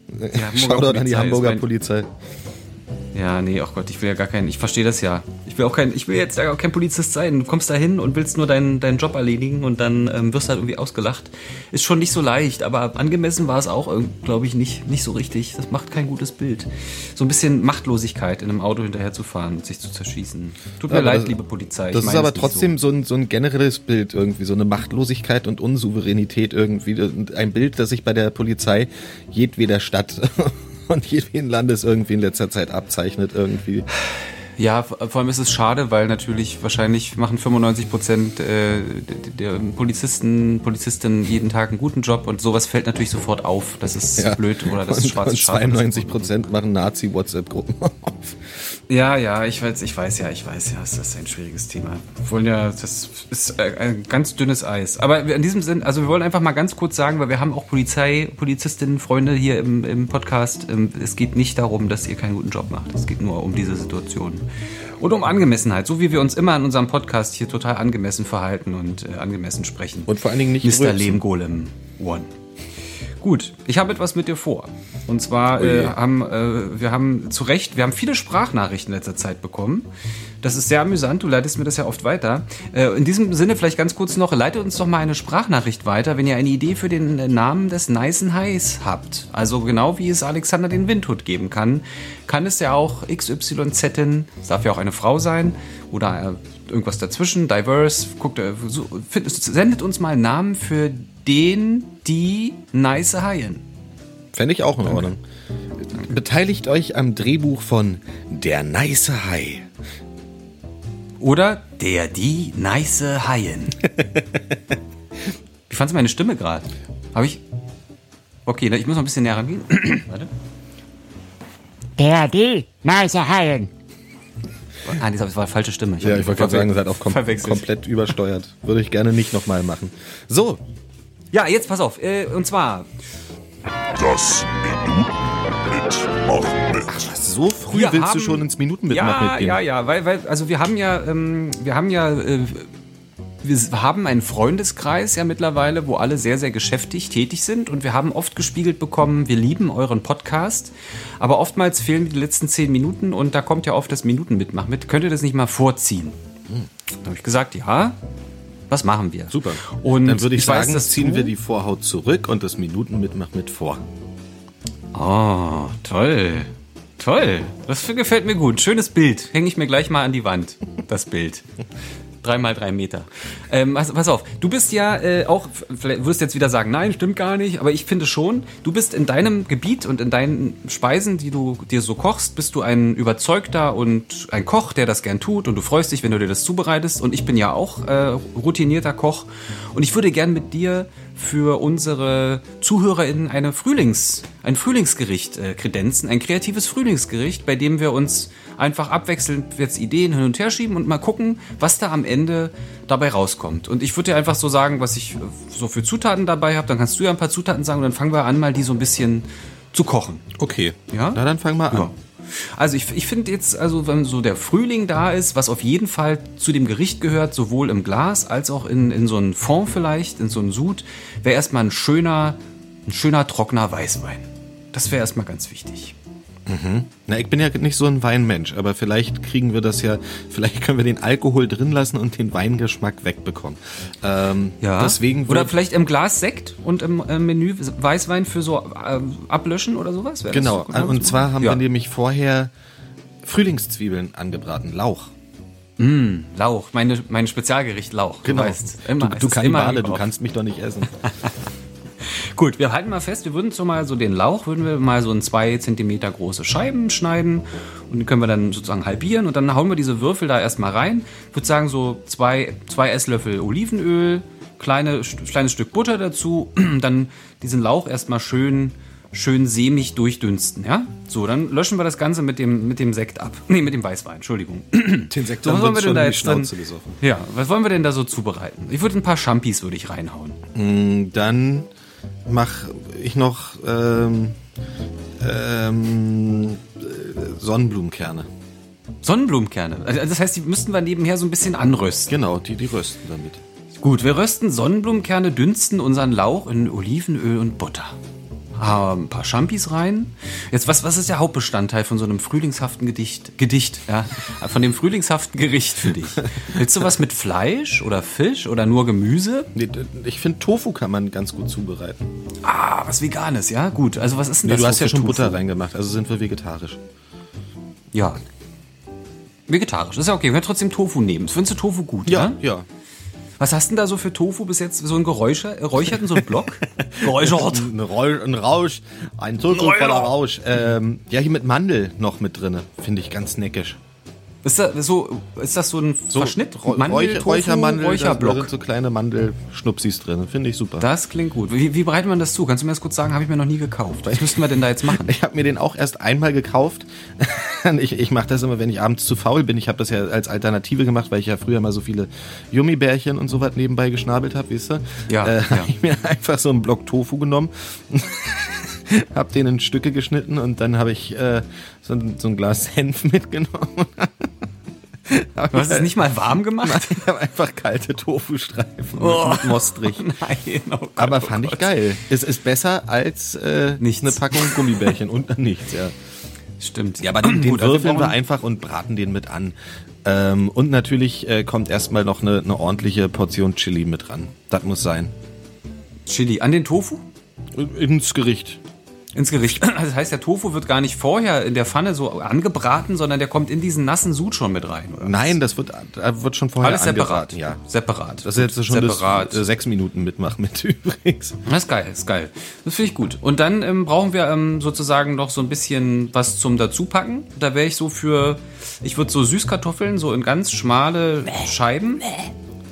Die Hamburger Schau doch an die Polizei Hamburger Polizei. Ja, nee, ach Gott, ich will ja gar keinen, ich verstehe das ja. Ich will auch kein, ich will jetzt ja auch kein Polizist sein. Du kommst da hin und willst nur deinen, deinen Job erledigen und dann ähm, wirst halt irgendwie ausgelacht. Ist schon nicht so leicht, aber angemessen war es auch, glaube ich, nicht, nicht so richtig. Das macht kein gutes Bild. So ein bisschen Machtlosigkeit in einem Auto hinterher zu fahren und sich zu zerschießen. Tut mir aber leid, das- liebe Polizei. Das ist aber trotzdem so. ein, so ein generelles Bild irgendwie, so eine Machtlosigkeit und Unsouveränität irgendwie. Ein Bild, das sich bei der Polizei jedweder Stadt und jedweden Landes irgendwie in letzter Zeit abzeichnet irgendwie. Ja, vor allem ist es schade, weil natürlich wahrscheinlich machen 95 Prozent äh, der Polizisten, Polizistinnen jeden Tag einen guten Job und sowas fällt natürlich sofort auf. Das ist Ja. blöd oder das ist und, schwarzes und Schaf. 92 Prozent machen Nazi-WhatsApp-Gruppen [laughs] auf. Ja, ja, ich weiß, ich weiß ja, ich weiß ja, es ist ein schwieriges Thema. Wir wollen ja, das ist äh, ein ganz dünnes Eis. Aber in diesem Sinn, also wir wollen einfach mal ganz kurz sagen, weil wir haben auch Polizei, Polizistinnen, Freunde hier im, im Podcast. Ähm, Es geht nicht darum, dass ihr keinen guten Job macht. Es geht nur um diese Situation. Und um Angemessenheit, so wie wir uns immer in unserem Podcast hier total angemessen verhalten und äh, angemessen sprechen. Und vor allen Dingen nicht Mr. rülpsen. Lehm Golem One. Gut, ich habe etwas mit dir vor. Und zwar Ui. äh, haben äh, wir haben zu Recht, wir haben viele Sprachnachrichten in letzter Zeit bekommen. Das ist sehr amüsant. Du leitest mir das ja oft weiter. Äh, in diesem Sinne vielleicht ganz kurz noch: Leitet uns doch mal eine Sprachnachricht weiter, wenn ihr eine Idee für den Namen des Nicen Highs habt. Also genau wie es Alexander den Windhut geben kann, kann es ja auch XYZ. Es darf ja auch eine Frau sein oder äh, irgendwas dazwischen. Diverse. Guckt, äh, sendet uns mal Namen für den, die nice Haien. Fände ich auch in Ordnung. Beteiligt euch am Drehbuch von Der nice Hai. Oder der, die nice Haien. [laughs] Wie fandst du meine Stimme gerade? Habe ich. Okay, ne, ich muss noch ein bisschen näher rangehen. [clears throat] Warte. PRD, Nase heilen. Ah, das war eine falsche Stimme. Ja, ich wollte gerade sagen, das hat auch kom komplett übersteuert. Würde ich gerne nicht nochmal machen. So, Ja, jetzt pass auf. Äh, und zwar, Das Minuten mit so früh Wir willst haben- du schon ins Minutenmitmach ja, mitgehen? ja, ja, weil, weil, also wir haben ja, ähm, wir haben ja, äh, wir haben einen Freundeskreis ja mittlerweile, wo alle sehr, sehr geschäftig tätig sind und wir haben oft gespiegelt bekommen, wir lieben euren Podcast, aber oftmals fehlen die letzten zehn Minuten und da kommt ja oft das Minutenmitmach mit. Könnt ihr das nicht mal vorziehen? Da habe ich gesagt, ja, was machen wir? Super. Und Dann würde ich, weiß, sagen, dass ziehen wir die Vorhaut zurück und das Minutenmitmach mit vor. Oh, toll. Toll. Das gefällt mir gut. Schönes Bild. Hänge ich mir gleich mal an die Wand. Das Bild. Drei mal drei Meter. Ähm, pass, pass auf, du bist ja äh, auch, vielleicht wirst jetzt wieder sagen, nein, stimmt gar nicht, aber ich finde schon, du bist in deinem Gebiet und in deinen Speisen, die du dir so kochst, bist du ein überzeugter und ein Koch, der das gern tut und du freust dich, wenn du dir das zubereitest. Und ich bin ja auch äh, routinierter Koch und ich würde gern mit dir für unsere ZuhörerInnen eine Frühlings, ein Frühlingsgericht äh, kredenzen, ein kreatives Frühlingsgericht, bei dem wir uns einfach abwechselnd jetzt Ideen hin und her schieben und mal gucken, was da am Ende dabei rauskommt. Und ich würde dir einfach so sagen, was ich äh, so für Zutaten dabei habe, dann kannst du ja ein paar Zutaten sagen und dann fangen wir an, mal die so ein bisschen zu kochen. Okay. Ja? Na, dann fang mal an. Ja. Also ich, ich finde jetzt, also wenn so der Frühling da ist, was auf jeden Fall zu dem Gericht gehört, sowohl im Glas als auch in, in so einen Fond vielleicht, in so einen Sud, wäre erstmal ein schöner, ein schöner trockener Weißwein. Das wäre erstmal ganz wichtig. Na, ich bin ja nicht so ein Weinmensch, aber vielleicht kriegen wir das ja, vielleicht können wir den Alkohol drin lassen und den Weingeschmack wegbekommen. Ähm, Deswegen oder vielleicht im Glas Sekt und im äh, Menü Weißwein für so ähm, Ablöschen oder sowas? Genau, so- und zwar haben ja. wir nämlich vorher Frühlingszwiebeln angebraten, Lauch. Lauch, meine, mein Spezialgericht Lauch. Genau. Du weißt, immer, du du Kannibale, du kannst mich doch nicht essen. [laughs] Gut, wir halten mal fest, wir würden so mal so den Lauch, würden wir mal so in zwei Zentimeter große Scheiben schneiden und die können wir dann sozusagen halbieren und dann hauen wir diese Würfel da erstmal rein. Ich würde sagen so zwei, zwei Esslöffel Olivenöl, kleine, kleines Stück Butter dazu, [clears throat] dann diesen Lauch erstmal schön, schön sämig durchdünsten, ja? So, dann löschen wir das Ganze mit dem, mit dem Sekt ab. Nee, mit dem Weißwein, Entschuldigung. [clears throat] Den Sekt So, was wollen wir denn da jetzt dann. Ja, was wollen wir denn da so zubereiten? Ich würde ein paar Champis würde ich reinhauen. Dann mach ich noch ähm, ähm, äh, Sonnenblumenkerne. Sonnenblumenkerne. Also das heißt, die müssten wir nebenher so ein bisschen anrösten. Genau, die, die rösten damit. Gut, wir rösten Sonnenblumenkerne, dünsten unseren Lauch in Olivenöl und Butter. Ein paar Champis rein. Jetzt, was, was ist der Hauptbestandteil von so einem frühlingshaften Gedicht? Gedicht, ja. Von dem frühlingshaften Gericht für dich. Willst du was mit Fleisch oder Fisch oder nur Gemüse? Nee, Ich finde, Tofu kann man ganz gut zubereiten. Ah, was Veganes, ja? Gut. Also, was ist denn Nee, das du hast ja schon Tofu? Butter reingemacht, also sind wir vegetarisch. Ja. Vegetarisch. Ist ja okay. Wir können trotzdem Tofu nehmen. Findest du Tofu gut, ja? ja. Was hast denn da so für Tofu bis jetzt? So ein Geräuscher, Räucherten, so ein Block? [laughs] Geräuchert. Ein, Rau- ein Rausch, ein Tofu voller Rausch. Ähm, ja, hier mit Mandel noch mit drinne. Finde ich ganz neckisch. Ist das so, ist das so ein Verschnitt? Mandel, Räucher, Tofu, Räuchermandel, da- da Räucherblock. sind so kleine Mandelschnupsis drin. Finde ich super. Das klingt gut. Wie, wie bereitet man das zu? Kannst du mir das kurz sagen? Habe ich mir noch nie gekauft. Was müssten wir denn da jetzt machen? Ich habe mir den auch erst einmal gekauft. [laughs] ich ich mache das immer, wenn ich abends zu faul bin. Ich habe das ja als Alternative gemacht, weil ich ja früher mal so viele Gummibärchen und so was nebenbei geschnabelt habe, weißt du? Ja, Äh, [laughs] ja. Habe ich mir einfach so einen Block Tofu genommen, [laughs] [laughs] habe den in Stücke geschnitten und dann habe ich äh, so, ein, so ein Glas [laughs] Senf mitgenommen. [laughs] Du hast es nicht mal warm gemacht? Ich habe einfach kalte Tofu-Streifen Oh. mit Mostrich. Nein, oh Gott, Aber oh fand ich Gott. geil. Es ist besser als äh, Nichts. eine Packung Gummibärchen und dann nichts, ja. Stimmt. Ja, aber den, den Gut, würfeln wir einfach und braten den mit an. Ähm, und natürlich äh, kommt erstmal noch eine, eine ordentliche Portion Chili mit ran. Das muss sein. Chili an den Tofu? Ins Gericht. Ins Gericht. Also [clears throat] das heißt, der Tofu wird gar nicht vorher in der Pfanne so angebraten, sondern der kommt in diesen nassen Sud schon mit rein, oder? Nein, das wird, wird schon vorher Alles separat. angebraten. Ja. Separat. Das ist jetzt schon Separat. das äh, sechs Minuten mitmachen mit [laughs] übrigens. Das ist geil, das ist geil. Das finde ich gut. Und dann ähm, brauchen wir ähm, sozusagen noch so ein bisschen was zum Dazupacken. Da wäre ich so für, ich würde so Süßkartoffeln so in ganz schmale Scheiben.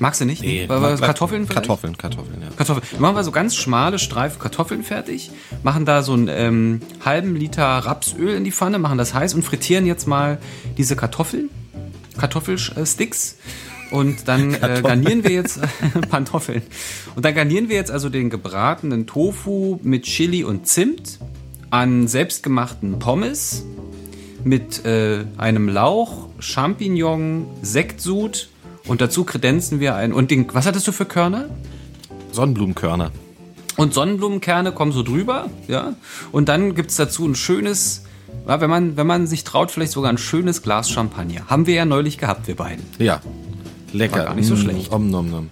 Magst du nicht? Weil- weil Kartoffeln vielleicht? Kartoffeln, Kartoffeln, ja. Kartoffeln. Machen wir so ganz schmale Streifen Kartoffeln fertig, machen da so einen ähm, halben Liter Rapsöl in die Pfanne, machen das heiß und frittieren jetzt mal diese Kartoffeln, Kartoffelsticks. Und dann äh, garnieren wir jetzt [laughs] Pantoffeln. Und dann garnieren wir jetzt also den gebratenen Tofu mit Chili und Zimt an selbstgemachten Pommes mit äh, einem Lauch, Champignon, Sektsud und dazu kredenzen wir ein und den was hattest du für Körner? Sonnenblumenkörner. Und Sonnenblumenkerne kommen so drüber, ja. Und dann gibt's dazu ein schönes, ja, wenn man, wenn man sich traut, vielleicht sogar ein schönes Glas Champagner. Haben wir ja neulich gehabt, wir beiden. Ja. Lecker. War gar nicht so Mm, schlecht. Om nom nom.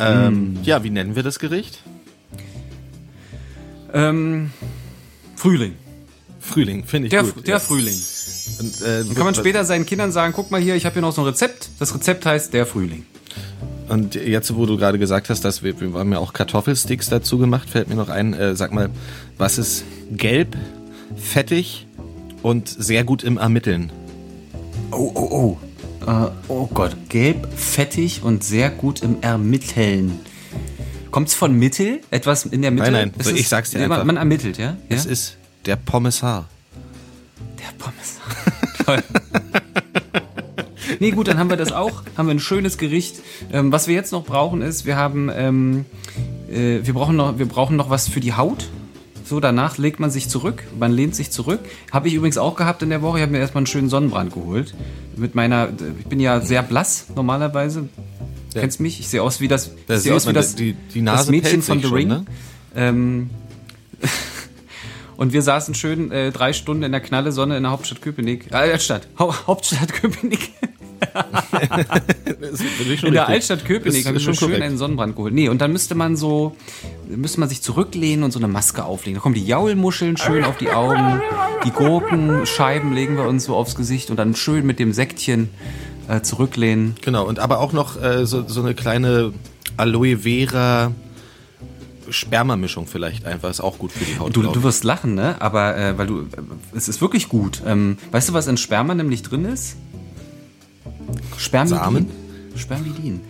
Ähm, Ja, wie nennen wir das Gericht? Ähm, Frühling. Frühling, finde ich Der, gut. der ja. Frühling. Und, äh, Dann kann man später seinen Kindern sagen, guck mal hier, ich habe hier noch so ein Rezept. Das Rezept heißt der Frühling. Und jetzt, wo du gerade gesagt hast, dass wir, wir haben ja auch Kartoffelsticks dazu gemacht, fällt mir noch ein, äh, sag mal, was ist gelb, fettig und sehr gut im Ermitteln? Oh, oh, oh. Äh, oh Gott, gelb, fettig und sehr gut im Ermitteln. Kommt's von Mittel? Etwas in der Mitte? Nein, nein, Ist ich es- sag's dir man, einfach. Man ermittelt, ja? ja? Es ist der Pommesar. Der Pommes. Toll. [laughs] nee, gut, dann haben wir das auch. Haben wir ein schönes Gericht. Ähm, was wir jetzt noch brauchen ist, wir haben, ähm, äh, wir brauchen noch, wir brauchen noch was für die Haut. So, danach legt man sich zurück, man lehnt sich zurück. Habe ich übrigens auch gehabt in der Woche. Ich habe mir erstmal einen schönen Sonnenbrand geholt. Mit meiner, ich bin ja sehr blass normalerweise. Ja. Kennst mich? Ich sehe aus wie das, Da ich sehe aus wie das, die- die das Nase Mädchen pellt von The schon, Ring. ne? Ähm, und wir saßen schön äh, drei Stunden in der knalle Sonne in der Hauptstadt Köpenick. Äh, Altstadt. Hau [laughs] Hauptstadt Köpenick. In der Altstadt Köpenick habe ich mir schön einen Sonnenbrand geholt. Nee, und dann müsste man so, müsste man sich zurücklehnen und so eine Maske auflegen. Da kommen die Jaulmuscheln schön auf die Augen, die Gurkenscheiben legen wir uns so aufs Gesicht und dann schön mit dem Säckchen äh, zurücklehnen. Genau, und aber auch noch äh, so, so eine kleine Aloe Vera Spermamischung vielleicht einfach, ist auch gut für die Haut. Du, du wirst lachen, ne? Aber äh, weil du, äh, es ist wirklich gut. Ähm, weißt du, was in Sperma nämlich drin ist? Spermidin. Samen? Spermidin.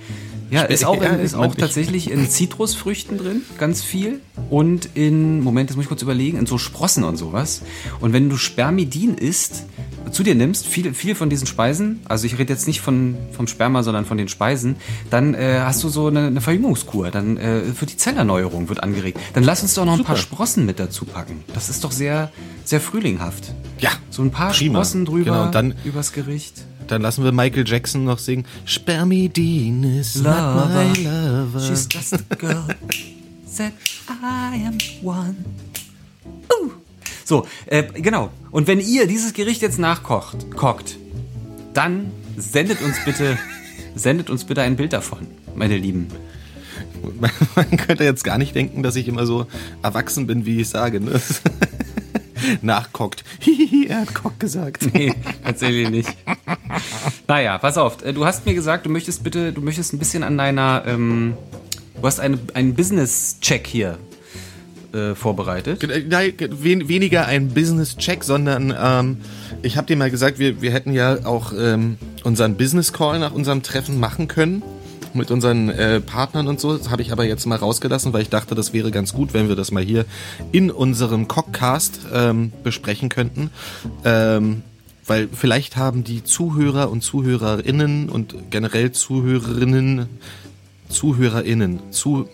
Ja, ist auch, Ja, in, ist auch ich- tatsächlich in Zitrusfrüchten drin, ganz viel. Und in, Moment, jetzt muss ich kurz überlegen, in so Sprossen und sowas. Und wenn du Spermidin isst, zu dir nimmst, viel, viel von diesen Speisen, also ich rede jetzt nicht von, vom Sperma, sondern von den Speisen, dann äh, hast du so eine, eine Verjüngungskur. Dann äh, wird die Zellerneuerung wird angeregt. Dann lass uns doch noch ein paar Sprossen mit dazu packen. Das ist doch sehr, sehr frühlinghaft. Ja, So ein paar prima. Sprossen drüber Genau, und dann, übers Gericht. dann lassen wir Michael Jackson noch singen. Spermidin is not my lover. She's just a girl. Said I am one. Uh. So, äh, genau. Und wenn ihr dieses Gericht jetzt nachkocht, kocht, dann sendet uns bitte, [laughs] sendet uns bitte ein Bild davon, meine Lieben. Man, man könnte jetzt gar nicht denken, dass ich immer so erwachsen bin, wie ich sage. Ne? [laughs] Nachkocht. Hihihi, er hat Kock gesagt. Nee, tatsächlich nicht. Naja, pass auf. äh, Du hast mir gesagt, du möchtest bitte, du möchtest ein bisschen an deiner, ähm, du hast eine, einen Business-Check hier äh, vorbereitet. Nein, wen, weniger ein Business-Check, sondern ähm, ich habe dir mal gesagt, wir, wir hätten ja auch ähm, unseren Business-Call nach unserem Treffen machen können mit unseren äh, Partnern und so. Das habe ich aber jetzt mal rausgelassen, weil ich dachte, das wäre ganz gut, wenn wir das mal hier in unserem Cockcast ähm, besprechen könnten. Ähm, weil vielleicht haben die Zuhörer und Zuhörerinnen und generell Zuhörerinnen, ZuhörerInnen, zu,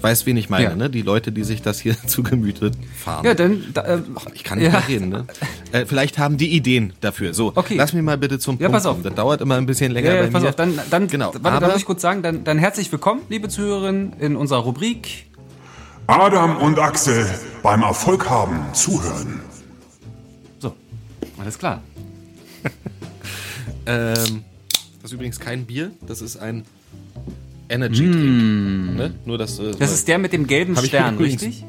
weiß wen ich meine, Ja. ne? Die Leute, die sich das hier [laughs] zu Gemüte fahren. Ja, dann, da, äh, Ich kann nicht ja. mehr reden, ne? Äh, vielleicht haben die Ideen dafür. So, Okay. lass mich mal bitte zum Ja, Punkt pass auf. kommen. Das dauert immer ein bisschen länger Ja, ja, bei pass mir. auf, dann, dann, genau. warte, aber dann muss ich kurz sagen, dann, dann herzlich willkommen, liebe Zuhörerinnen, in unserer Rubrik. Adam und Axel beim Erfolg haben zuhören. So, alles klar. [laughs] ähm, das ist übrigens kein Bier, das ist ein Energy Drink. Ne? Nur dass, äh, Mm. Das ist der mit dem gelben ich Stern, richtig?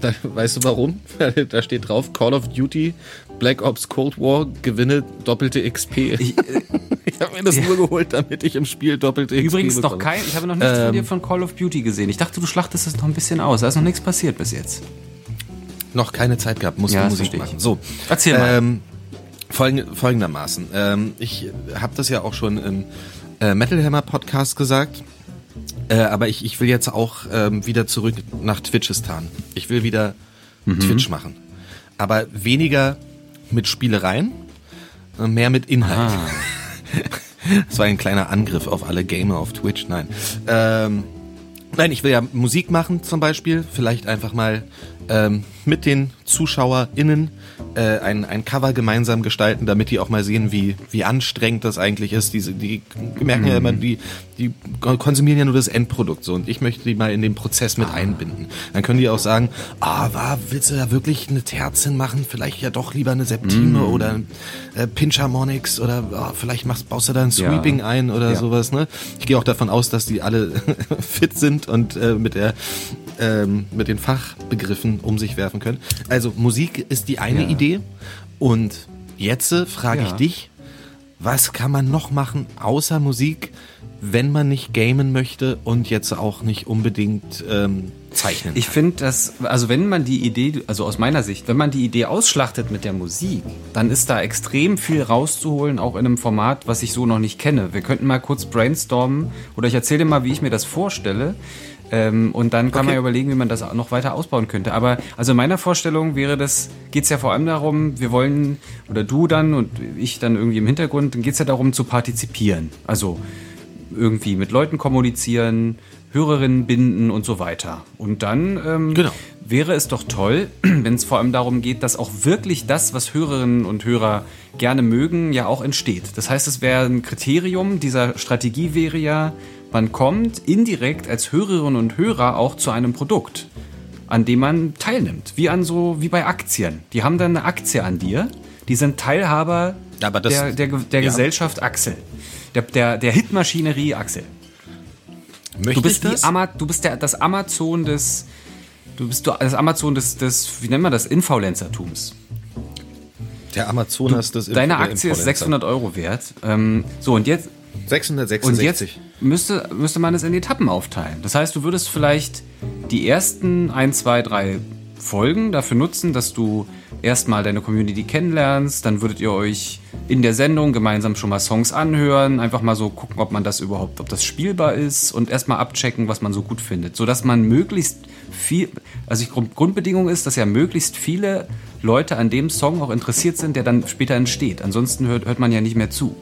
da, weißt du warum? [laughs] da steht drauf Call of Duty Black Ops Cold War gewinne doppelte XP. Ich, Ich, äh, [laughs] habe mir das nur geholt, damit ich im Spiel doppelte XP übrigens noch kein, ich habe noch nichts von Ähm. dir von Call of Duty gesehen. Ich dachte, du schlachtest es noch ein bisschen aus. Da ist noch nichts passiert bis jetzt. Noch keine Zeit gehabt, musste Ja, Musik ich. machen. So, Erzähl mal. Ähm, folgend, folgendermaßen. Ähm, ich habe das ja auch schon im äh, Metal Hammer Podcast gesagt. Äh, aber ich, ich will jetzt auch ähm, wieder zurück nach Twitchistan. Ich will wieder Twitch machen. Aber weniger mit Spielereien, äh, mehr mit Inhalt. [laughs] Das war ein kleiner Angriff auf alle Gamer auf Twitch. Nein. Ähm, nein, ich will ja Musik machen zum Beispiel. Vielleicht einfach mal ähm, mit den ZuschauerInnen äh, ein, ein Cover gemeinsam gestalten, damit die auch mal sehen, wie, wie anstrengend das eigentlich ist. Diese, die merken ja immer, die, die konsumieren ja nur das Endprodukt so und ich möchte die mal in den Prozess mit einbinden. Dann können die auch sagen, ah, war, willst du da wirklich eine Terzin machen? Vielleicht ja doch lieber eine Septime oder äh, Pinchharmonics oder ah, vielleicht machst, baust du da ein Ja. Sweeping ein oder Ja. sowas. Ne? Ich gehe auch davon aus, dass die alle [laughs] fit sind und äh, mit der ähm, mit den Fachbegriffen um sich werfen können. Also Musik ist die eine Ja. Idee und jetzt äh, frage ich Ja. dich, was kann man noch machen außer Musik, wenn man nicht gamen möchte und jetzt auch nicht unbedingt ähm, zeichnen? Ich finde, dass, also wenn man die Idee, also aus meiner Sicht, wenn man die Idee ausschlachtet mit der Musik, dann ist da extrem viel rauszuholen, auch in einem Format, was ich so noch nicht kenne. Wir könnten mal kurz brainstormen oder ich erzähle dir mal, wie ich mir das vorstelle. Ähm, und dann kann Okay. man ja überlegen, wie man das auch noch weiter ausbauen könnte. Aber also in meiner Vorstellung wäre das, geht es ja vor allem darum, wir wollen, oder du dann und ich dann irgendwie im Hintergrund, dann geht es ja darum zu partizipieren. Also irgendwie mit Leuten kommunizieren, Hörerinnen binden und so weiter. Und dann ähm, Genau. wäre es doch toll, [clears throat] wenn es vor allem darum geht, dass auch wirklich das, was Hörerinnen und Hörer gerne mögen, ja auch entsteht. Das heißt, es wäre ein Kriterium dieser Strategie wäre ja, man kommt indirekt als Hörerinnen und Hörer auch zu einem Produkt, an dem man teilnimmt. Wie an so, wie bei Aktien. Die haben dann eine Aktie an dir. Die sind Teilhaber das- der, der, der ja. Gesellschaft Axel. Der, der, der Hitmaschinerie Axel. Möchte Du bist, das? Ama du bist der, das Amazon des. Du bist du- das Amazon des, des, wie nennt man das, Influencertums. Der Amazonas des Deine Aktie ist Influencer. 600 Euro wert. Ähm, so, und jetzt, 666. und jetzt müsste, müsste man es in Etappen aufteilen. Das heißt, du würdest vielleicht die ersten 1, 2, 3 Folgen dafür nutzen, dass du erstmal deine Community kennenlernst. Dann würdet ihr euch in der Sendung gemeinsam schon mal Songs anhören. Einfach mal so gucken, ob man das überhaupt, ob das spielbar ist und erstmal abchecken, was man so gut findet. Sodass man möglichst viel, also die Grund- Grundbedingung ist, dass ja möglichst viele Leute an dem Song auch interessiert sind, der dann später entsteht. Ansonsten hört, hört man ja nicht mehr zu.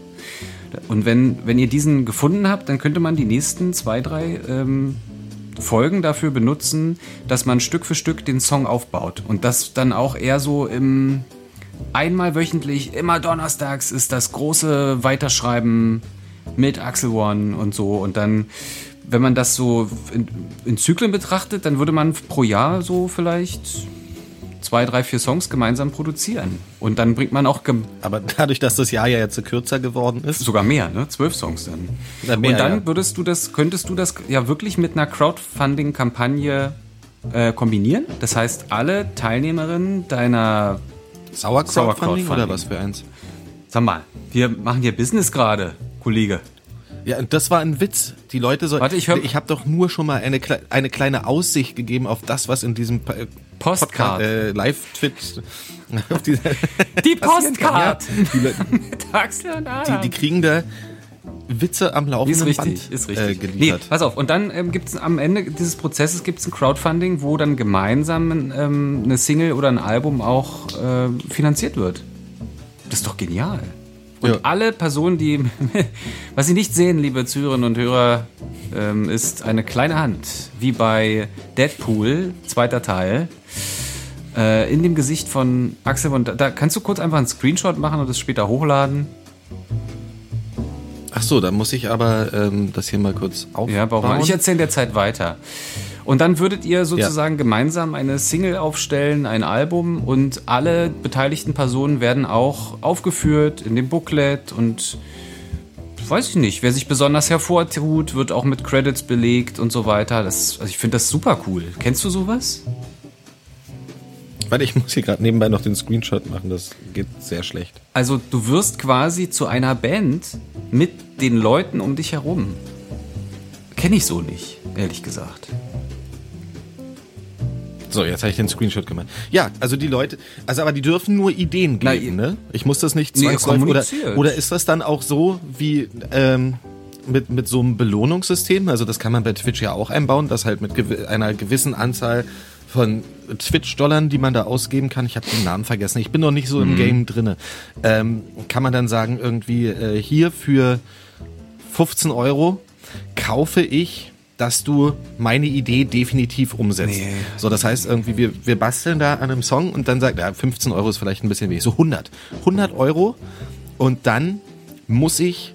Und wenn, wenn ihr diesen gefunden habt, dann könnte man die nächsten zwei, drei ähm, Folgen dafür benutzen, dass man Stück für Stück den Song aufbaut. Und das dann auch eher so im einmal wöchentlich, immer donnerstags ist das große Weiterschreiben mit Axel One und so. Und dann, wenn man das so in, in Zyklen betrachtet, dann würde man pro Jahr so vielleicht zwei, drei, vier Songs gemeinsam produzieren. Und dann bringt man auch Aber dadurch, dass das Jahr ja jetzt kürzer geworden ist, Sogar mehr, ne? Zwölf Songs dann. Ja, mehr, und dann würdest du das, könntest du das ja wirklich mit einer Crowdfunding-Kampagne äh, kombinieren. Das heißt, alle Teilnehmerinnen deiner, Sauerkraut Sauerkrautfunding. oder was für eins? sag mal, wir machen hier Business gerade, Kollege. Ja, und das war ein Witz. Die Leute sollen. Warte, ich hör- ich habe doch nur schon mal eine, eine kleine Aussicht gegeben auf das, was in diesem äh, Postcard. Podcast, äh, [laughs] dieser- Die [laughs] kann. Ja, Postcard! die, [laughs] die, die kriegen da Witze am ist laufenden richtig, Band ist Äh, richtig. nee, geliefert. pass auf. Und dann ähm, gibt es am Ende dieses Prozesses gibt's ein Crowdfunding, wo dann gemeinsam ähm, eine Single oder ein Album auch äh, finanziert wird. Das ist doch genial. Und Ja. alle Personen, die, [laughs] was Sie nicht sehen, liebe Zuhörerinnen und Hörer, ähm, ist eine kleine Hand, wie bei Deadpool, zweiter Teil, äh, in dem Gesicht von Axel. Und da, kannst du kurz einfach einen Screenshot machen und das später hochladen. Ach so, da muss ich aber ähm, das hier mal kurz aufbauen. Ja, warum? Ich erzähle der Zeit weiter. Und dann würdet ihr sozusagen gemeinsam eine Single aufstellen, ein Album und alle beteiligten Personen werden auch aufgeführt in dem Booklet und weiß ich nicht, wer sich besonders hervortut, wird auch mit Credits belegt und so weiter. Das, also ich finde das super cool. Kennst du sowas? Warte, ich muss hier gerade nebenbei noch den Screenshot machen. Das geht sehr schlecht. Also du wirst quasi zu einer Band mit den Leuten um dich herum. Kenne ich so nicht, ehrlich gesagt. So, jetzt habe ich den Screenshot gemacht. Ja, also die Leute, also aber die dürfen nur Ideen Na, geben, ne? Ich muss das nicht Nee, zwangsläufig oder, kommuniziert. oder ist das dann auch so wie ähm, mit, mit so einem Belohnungssystem, also das kann man bei Twitch ja auch einbauen, dass halt mit gewi- einer gewissen Anzahl von Twitch-Dollar, die man da ausgeben kann, ich habe den Namen vergessen, ich bin noch nicht so im Game drinne, ähm, kann man dann sagen, irgendwie äh, hier für 15 Euro kaufe ich, dass du meine Idee definitiv umsetzt. Nee. So, das heißt irgendwie, wir, wir basteln da an einem Song und dann sagt, ja, 15 Euro ist vielleicht ein bisschen wenig, so 100. 100 Euro und dann muss ich,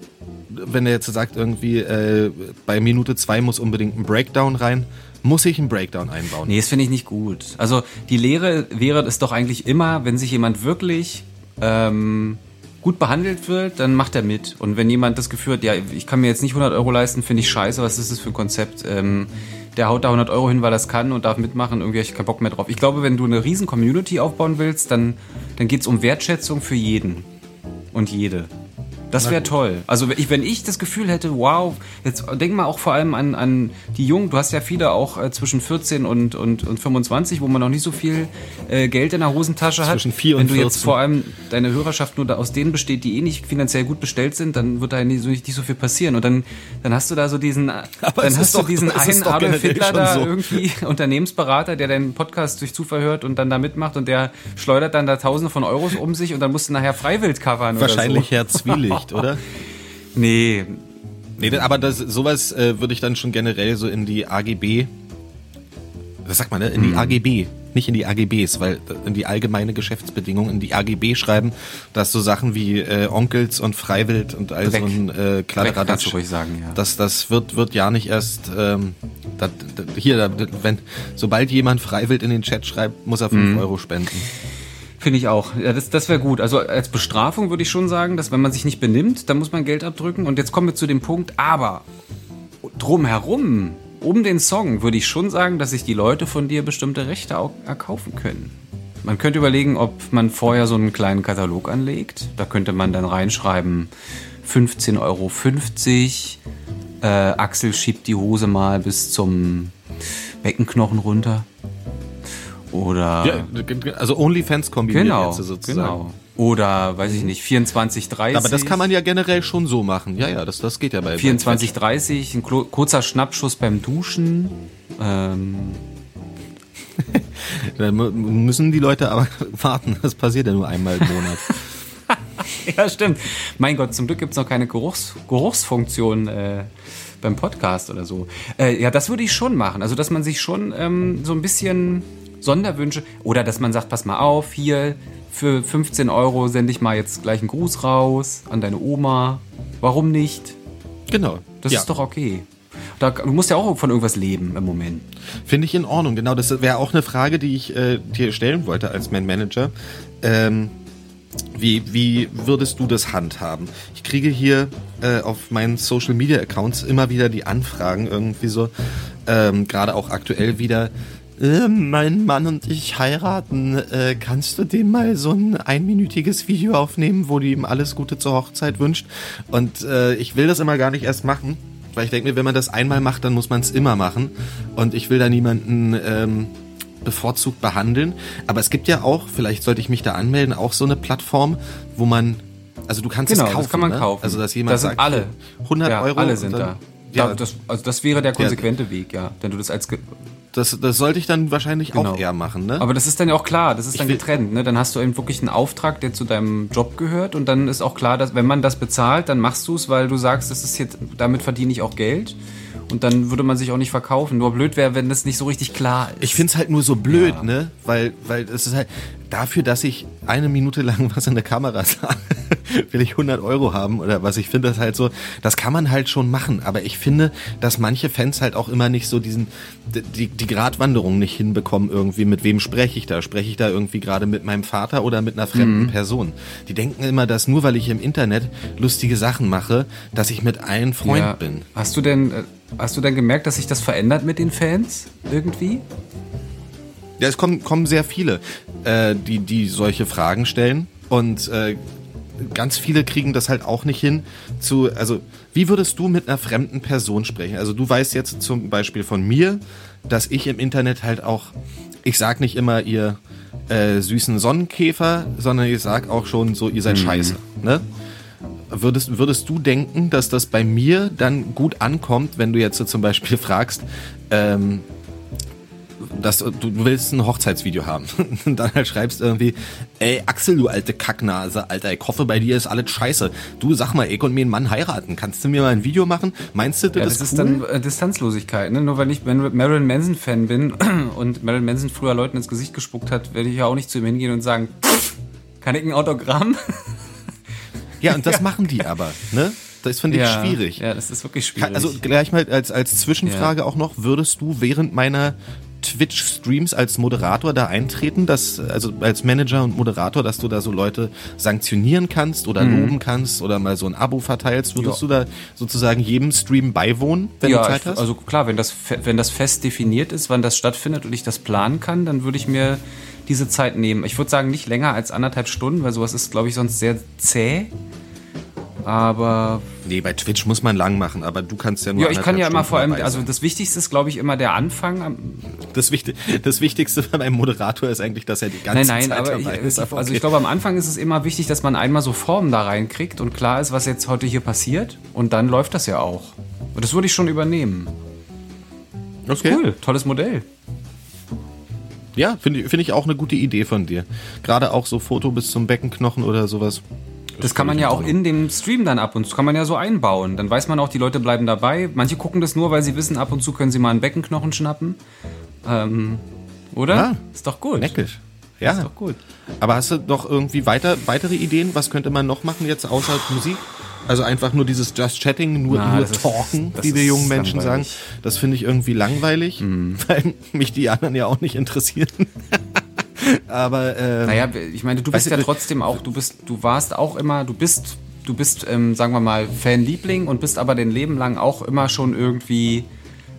wenn er jetzt sagt irgendwie, äh, bei Minute zwei muss unbedingt ein Breakdown rein, muss ich einen Breakdown einbauen. Nee, das finde ich nicht gut. Also die Lehre wäre es doch eigentlich immer, wenn sich jemand wirklich ähm, gut behandelt wird, dann macht er mit. Und wenn jemand das Gefühl hat, ja, ich kann mir jetzt nicht 100 Euro leisten, finde ich scheiße, was ist das für ein Konzept? Ähm, der haut da 100 Euro hin, weil er es kann und darf mitmachen, irgendwie habe ich keinen Bock mehr drauf. Ich glaube, wenn du eine riesen Community aufbauen willst, dann, dann geht es um Wertschätzung für jeden und jede. Das wäre toll. Also ich, wenn ich das Gefühl hätte, wow, jetzt denk mal auch vor allem an, an die Jungen, du hast ja viele auch äh, zwischen 14 und, und, und 25, wo man noch nicht so viel äh, Geld in der Hosentasche hat. Zwischen 4 und Wenn du jetzt 14. vor allem deine Hörerschaft nur da aus denen besteht, die eh nicht finanziell gut bestellt sind, dann wird da nicht so, nicht so viel passieren. Und dann, dann hast du da so diesen, Aber dann hast du doch- diesen einen Adolf Hitler da so. irgendwie, [laughs] Unternehmensberater, der deinen Podcast durch Zufall hört und dann da mitmacht und der schleudert dann da Tausende von Euros um sich und dann musst du nachher Freiwild covern Wahrscheinlich oder so. Herr [laughs] Zwielicht, oder? [laughs] Nee, Nee, das- aber das, sowas äh, würde ich dann schon generell so in die AGB, was sagt man, ne? In die AGB, nicht in die AGBs, weil in die allgemeine Geschäftsbedingungen, in die AGB schreiben, dass so Sachen wie äh, Onkels und Freiwild und all so Dreck. ein äh, Kladderadatsch, ruhig sagen, ja. das, das wird, wird ja nicht erst, ähm, das, das, hier, da- wenn, sobald jemand Freiwild in den Chat schreibt, muss er 5 Euro spenden. Finde ich auch. Ja, das das wäre gut. Also als Bestrafung würde ich schon sagen, dass wenn man sich nicht benimmt, dann muss man Geld abdrücken. Und jetzt kommen wir zu dem Punkt, aber drumherum, um den Song, würde ich schon sagen, dass sich die Leute von dir bestimmte Rechte auch erkaufen können. Man könnte überlegen, ob man vorher so einen kleinen Katalog anlegt. Da könnte man dann reinschreiben 15,50 Euro. Äh, Axel schiebt die Hose mal bis zum Beckenknochen runter. Oder Ja, also OnlyFans kombiniert Genau, jetzt sozusagen. genau. Oder, weiß ich nicht, 24, 30. Aber das kann man ja generell schon so machen. Ja, ja, das, das geht ja bei 24, 30, ein kurzer Schnappschuss beim Duschen. Ähm, [laughs] Da mu- müssen die Leute aber [laughs] warten. Das passiert ja nur einmal im Monat. [laughs] ja, stimmt. Mein Gott, zum Glück gibt's noch keine Geruchs Geruchsfunktion äh, beim Podcast oder so. Äh, ja, das würde ich schon machen. Also, dass man sich schon ähm, so ein bisschen Sonderwünsche oder dass man sagt, pass mal auf, hier für 15 Euro sende ich mal jetzt gleich einen Gruß raus an deine Oma. Warum nicht? genau. Das ja. ist doch okay. Da, du musst ja auch von irgendwas leben im Moment. Finde ich in Ordnung. Genau, das wäre auch eine Frage, die ich äh, dir stellen wollte als mein Manager. Ähm, wie, wie würdest du das handhaben? Ich kriege hier äh, auf meinen Social Media Accounts immer wieder die Anfragen irgendwie so, ähm, gerade auch aktuell wieder. Äh, mein Mann und ich heiraten. Äh, kannst du dem mal so ein einminütiges Video aufnehmen, wo du ihm alles Gute zur Hochzeit wünscht? Und äh, ich will das immer gar nicht erst machen, weil ich denke mir, wenn man das einmal macht, dann muss man es immer machen. Und ich will da niemanden ähm, bevorzugt behandeln. Aber es gibt ja auch, vielleicht sollte ich mich da anmelden, auch so eine Plattform, wo man, also du kannst Genau, es kaufen. das kann man ne? kaufen. Also dass jemand das sind sagt, alle. 100 ja, Euro. Alle sind dann- da. Ja, Ja, das, also das wäre der konsequente Weg, ja. Wenn du das als das, das sollte ich dann wahrscheinlich Genau. auch eher machen, ne? Aber das ist dann ja auch klar, das ist dann getrennt. Ne? Dann hast du eben wirklich einen Auftrag, der zu deinem Job gehört und dann ist auch klar, dass wenn man das bezahlt, dann machst du es, weil du sagst, das ist jetzt, damit verdiene ich auch Geld. Und dann würde man sich auch nicht verkaufen. Nur blöd wäre, wenn das nicht so richtig klar ist. Ich find's halt nur so blöd, Ja. ne? Weil, weil es ist halt dafür, dass ich eine Minute lang was in der Kamera sage, [laughs] will ich 100 Euro haben oder was. Ich finde das halt so, das kann man halt schon machen. Aber ich finde, dass manche Fans halt auch immer nicht so diesen, die, die Gratwanderung nicht hinbekommen irgendwie. Mit wem spreche ich da? Spreche ich da irgendwie gerade mit meinem Vater oder mit einer fremden Person? Die denken immer, dass nur weil ich im Internet lustige Sachen mache, dass ich mit allen Freund ja. bin. Hast du denn, äh, hast du denn gemerkt, dass sich das verändert mit den Fans irgendwie? Ja, es kommen, kommen sehr viele, äh, die, die solche Fragen stellen. Und äh, ganz viele kriegen das halt auch nicht hin zu, also wie würdest du mit einer fremden Person sprechen? Also du weißt jetzt zum Beispiel von mir, dass ich im Internet halt auch, ich sag nicht immer ihr äh, süßen Sonnenkäfer, sondern ich sag auch schon so, ihr seid scheiße. Ne? Würdest, würdest du denken, dass das bei mir dann gut ankommt, wenn du jetzt so zum Beispiel fragst, ähm, dass du willst ein Hochzeitsvideo haben [laughs] und dann halt schreibst irgendwie, ey Axel, du alte Kacknase, Alter, ich hoffe bei dir ist alles scheiße. Du sag mal, ich und mir einen Mann heiraten, kannst du mir mal ein Video machen? Meinst du, das, Ja, das ist, cool? dann äh, Distanzlosigkeit. Ne? Nur weil ich Mar- Marilyn Manson-Fan bin [clears throat] und Marilyn Manson früher Leuten ins Gesicht gespuckt hat, werde ich ja auch nicht zu ihm hingehen und sagen, kann ich ein Autogramm? [laughs] ja, und das machen die aber, ne? Das finde ich schwierig. Ja, das ist wirklich schwierig. Also gleich mal als, als Zwischenfrage auch noch, würdest du während meiner Twitch-Streams als Moderator da eintreten, dass, also als Manager und Moderator, dass du da so Leute sanktionieren kannst oder loben kannst oder mal so ein Abo verteilst? Würdest Mhm. Ja. du da sozusagen jedem Stream beiwohnen, wenn ja, du Zeit hast? also klar, wenn das, wenn das fest definiert ist, wann das stattfindet und ich das planen kann, dann würde ich mir diese Zeit nehmen. Ich würde sagen, nicht länger als anderthalb Stunden, weil sowas ist, glaube ich, sonst sehr zäh. Aber nee, bei Twitch muss man lang machen, aber du kannst ja nur ja, ich kann ja immer Stunden vor allem, also das Wichtigste ist, glaube ich, immer der Anfang. das, Wichtig, das Wichtigste bei einem Moderator ist eigentlich, dass er die ganze Nein, nein, Zeit aber ich, dabei ist. ich, also ich glaube, am Anfang ist es immer wichtig, dass man einmal so Formen da reinkriegt und klar ist, was jetzt heute hier passiert. Und dann läuft das ja auch. Und das würde ich schon übernehmen. okay. Cool, tolles Modell. Ja, finde ich, finde ich auch eine gute Idee von dir. Gerade auch so Foto bis zum Beckenknochen oder sowas. Das kann man ja auch in dem Stream dann ab und zu, kann man ja so einbauen. Dann weiß man auch, die Leute bleiben dabei. Manche gucken das nur, weil sie wissen, ab und zu können sie mal einen Beckenknochen schnappen. Ähm, oder? Ja. Ist doch gut. Neckisch. Ist Ja, doch gut. aber hast du noch irgendwie weiter, weitere Ideen? Was könnte man noch machen jetzt außer Musik? Also einfach nur dieses Just Chatting, nur, Na, nur das ist- Talken, das wie wir ist jungen Menschen langweilig. Mhm. sagen. Das finde ich irgendwie langweilig, [laughs] weil mich die anderen ja auch nicht interessieren. [laughs] aber ähm, Naja, ich meine, du bist ja trotzdem auch, du bist, du warst auch immer, du bist, du bist, ähm, sagen wir mal, Fanliebling und bist aber den Leben lang auch immer schon irgendwie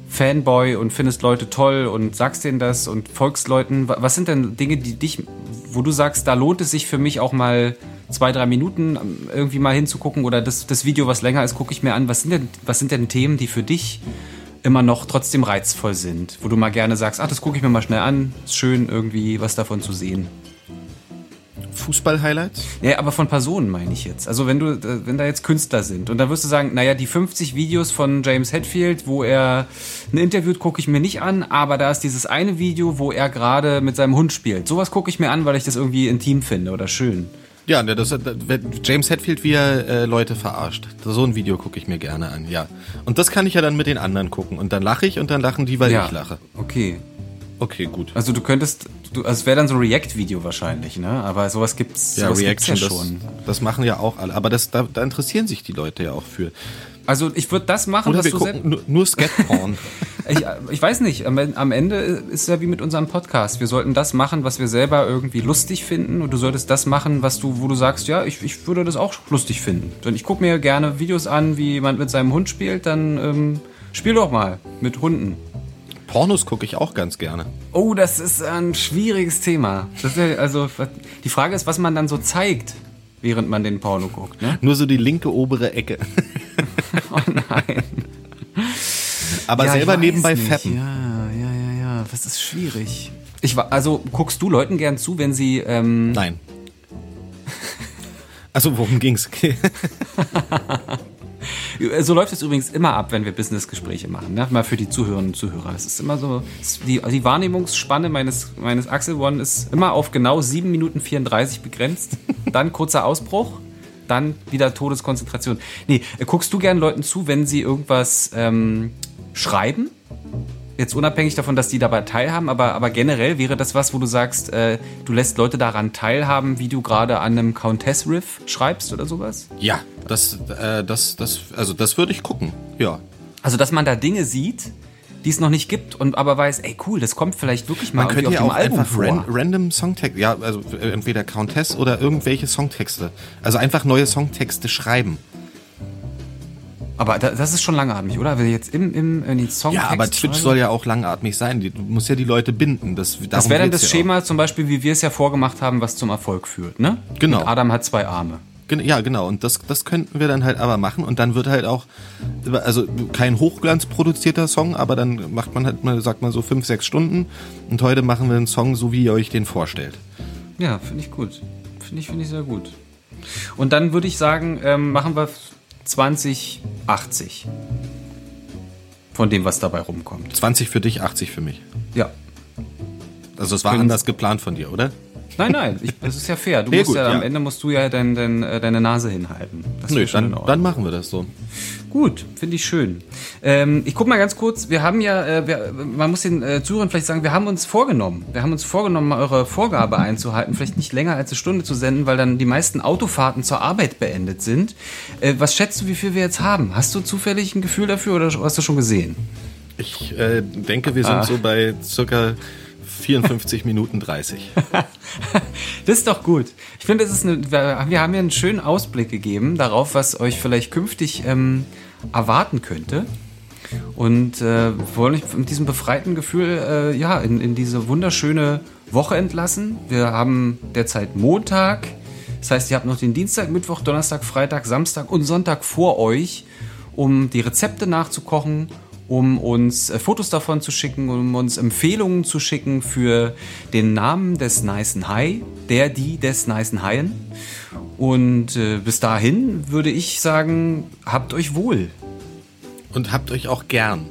Fanboy und findest Leute toll und sagst denen das und folgst Leuten. Wa- Was sind denn Dinge, die dich, wo du sagst, da lohnt es sich für mich auch mal zwei, drei Minuten ähm, irgendwie mal hinzugucken oder das, das Video, was länger ist, gucke ich mir an. Was sind denn, was sind denn Themen, die für dich immer noch trotzdem reizvoll sind, wo du mal gerne sagst, ach, das gucke ich mir mal schnell an, ist schön irgendwie was davon zu sehen. Fußball-Highlights? Ja, aber von Personen meine ich jetzt. Also wenn du, äh, wenn da jetzt Künstler sind und da wirst du sagen, naja, die 50 Videos von James Hetfield, wo er ein Interviewt, gucke ich mir nicht an, aber da ist dieses eine Video, wo er gerade mit seinem Hund spielt. Sowas gucke ich mir an, weil ich das irgendwie intim finde oder schön. Ja, ne, das, das, James Hetfield, wie er äh, Leute verarscht. So ein Video gucke ich mir gerne an, ja. Und das kann ich ja dann mit den anderen gucken. Und dann lache ich und dann lachen die, weil ich lache. Okay. Okay, gut. Also du könntest, du, also es wäre dann so ein React-Video wahrscheinlich, ne? Aber sowas gibt's, Ja, sowas Reaction, gibt's ja das, schon. das machen ja auch alle. Aber das, da, da interessieren sich die Leute ja auch für. Also ich würde das machen, Oder was wir du gucken nur, nur Skatporn. [laughs] Ich, ich weiß nicht, am, Ende ist es ja wie mit unserem Podcast. Wir sollten das machen, was wir selber irgendwie lustig finden und du solltest das machen, was du, wo du sagst, ja, ich, ich würde das auch lustig finden. Denn ich gucke mir gerne Videos an, wie jemand mit seinem Hund spielt, dann ähm, spiel doch mal mit Hunden. Pornos gucke ich auch ganz gerne. Oh, das ist ein schwieriges Thema. Ja, also die Frage ist, was man dann so zeigt, während man den Porno guckt. Ne? Nur so die linke obere Ecke. [laughs] Oh nein. Aber Ja, selber nebenbei nicht. fappen. Ja, ja, ja, ja. Das ist schwierig. Ich war, also guckst du Leuten gern zu, wenn sie ähm, Nein. Also worum ging's? [laughs] So läuft es übrigens immer ab, wenn wir Businessgespräche machen. Ne? Mal für die Zuhörerinnen und Zuhörer. Es ist immer so, die, die Wahrnehmungsspanne meines, meines Axel One ist immer auf genau 7 Minuten 34 begrenzt. Dann kurzer Ausbruch, dann wieder Todeskonzentration. Nee, äh, guckst du gern Leuten zu, wenn sie irgendwas ähm, schreiben? Jetzt unabhängig davon, dass die dabei teilhaben, aber, aber generell wäre das was, wo du sagst, äh, du lässt Leute daran teilhaben, wie du gerade an einem Countess-Riff schreibst oder sowas? ja, das, äh, das, das, also das würde ich gucken. Ja. Also, dass man da Dinge sieht, die es noch nicht gibt und aber weiß, ey cool, das kommt vielleicht wirklich mal Man könnte ja auf auch Album einfach ran, random Songtexte, ja, also äh, entweder Countess oder irgendwelche Songtexte. Also einfach neue Songtexte schreiben. Aber da, das ist schon langatmig, oder? Wenn jetzt im, im, in den Song Ja, aber Twitch soll ja auch langatmig sein. Du musst ja die Leute binden. Das, Das wäre dann das ja Schema zum Beispiel, wie wir es ja vorgemacht haben, was zum Erfolg führt, ne? Genau. Und Adam hat zwei Arme. Auch. Ja, genau. Und das, das könnten wir dann halt aber machen. Und dann wird halt auch, also kein hochglanzproduzierter Song, aber dann macht man halt mal, sagt man so fünf, sechs Stunden. Und heute machen wir einen Song, so wie ihr euch den vorstellt. Ja, finde ich gut. Finde ich, finde ich sehr gut. Und dann würde ich sagen, ähm, machen wir 2080. Von dem, was dabei rumkommt. 20 für dich, 80 für mich. Ja. Also es war Können- anders geplant von dir, oder? Nein, nein, ich, das ist ja fair. Du Nee, musst gut, ja, am ja. Ende musst du ja dein, dein, äh, deine Nase hinhalten. Das Nö, dann, dann machen wir das so. Gut, finde ich schön. Ähm, ich guck mal ganz kurz, wir haben ja, äh, wir, man muss den äh, Zuhörern vielleicht sagen, wir haben uns vorgenommen, wir haben uns vorgenommen, mal eure Vorgabe einzuhalten, vielleicht nicht länger als eine Stunde zu senden, weil dann die meisten Autofahrten zur Arbeit beendet sind. Äh, was schätzt du, wie viel wir jetzt haben? Hast du zufällig ein Gefühl dafür oder hast du schon gesehen? Ich äh, denke, wir sind Ah. so bei circa 54 Minuten 30. [laughs] Das ist doch gut. Ich finde, wir haben ja einen schönen Ausblick gegeben darauf, was euch vielleicht künftig ähm, erwarten könnte. Und äh, wollen euch mit diesem befreiten Gefühl äh, ja, in, in diese wunderschöne Woche entlassen. Wir haben derzeit Montag. Das heißt, ihr habt noch den Dienstag, Mittwoch, Donnerstag, Freitag, Samstag und Sonntag vor euch, um die Rezepte nachzukochen, um uns äh, Fotos davon zu schicken, um uns Empfehlungen zu schicken für den Namen des Nicen Hai, der, die des Nicen Haien. Und äh, bis dahin würde ich sagen, habt euch wohl. Und habt euch auch gern.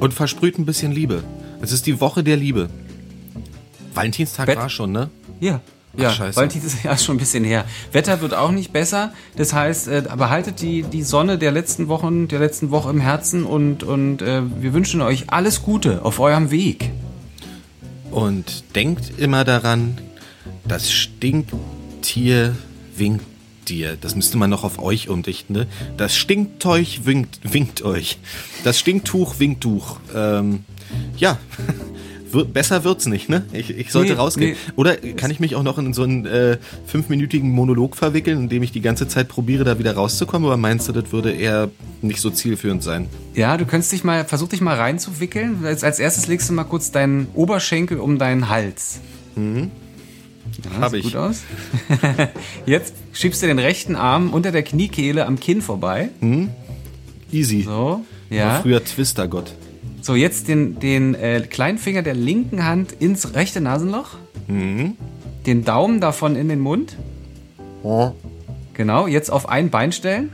Und versprüht ein bisschen Liebe. Es ist die Woche der Liebe. Valentinstag Bett- war schon, ne? Ja. Ja, scheiße. Valentin ist ja schon ein bisschen her. Wetter wird auch nicht besser. Das heißt, äh, behaltet die, die Sonne der letzten Wochen, der letzten Woche im Herzen und, und äh, wir wünschen euch alles Gute auf eurem Weg. Und denkt immer daran, das Stinktier winkt dir. Das müsste man noch auf euch umdichten, ne? Das Stinkteug winkt, winkt euch. Das Stinktuch winkt Tuch. Ähm, ja. [laughs] Besser wird's nicht, ne? Ich, ich sollte Nee, rausgehen. nee. Oder kann ich mich auch noch in so einen äh, fünfminütigen Monolog verwickeln, in dem ich die ganze Zeit probiere, da wieder rauszukommen? Oder meinst du, das würde eher nicht so zielführend sein? Ja, du könntest dich mal, versuch dich mal reinzuwickeln. Als, als erstes legst du mal kurz deinen Oberschenkel um deinen Hals. Mhm. Ja, Hab sieht ich. gut aus. [laughs] Jetzt schiebst du den rechten Arm unter der Kniekehle am Kinn vorbei. Easy. So, War ja. früher Twistergott. So, jetzt den, den äh, kleinen Finger der linken Hand ins rechte Nasenloch. Den Daumen davon in den Mund. Genau, jetzt auf ein Bein stellen.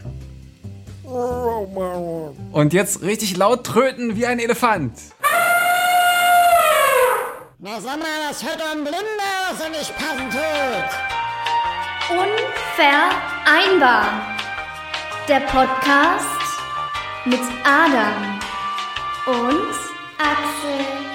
Und jetzt richtig laut tröten wie ein Elefant. Na sag mal, das hört ein Blinder, was er nicht passen tut. Unvereinbar. Der Podcast mit Adam und Axel.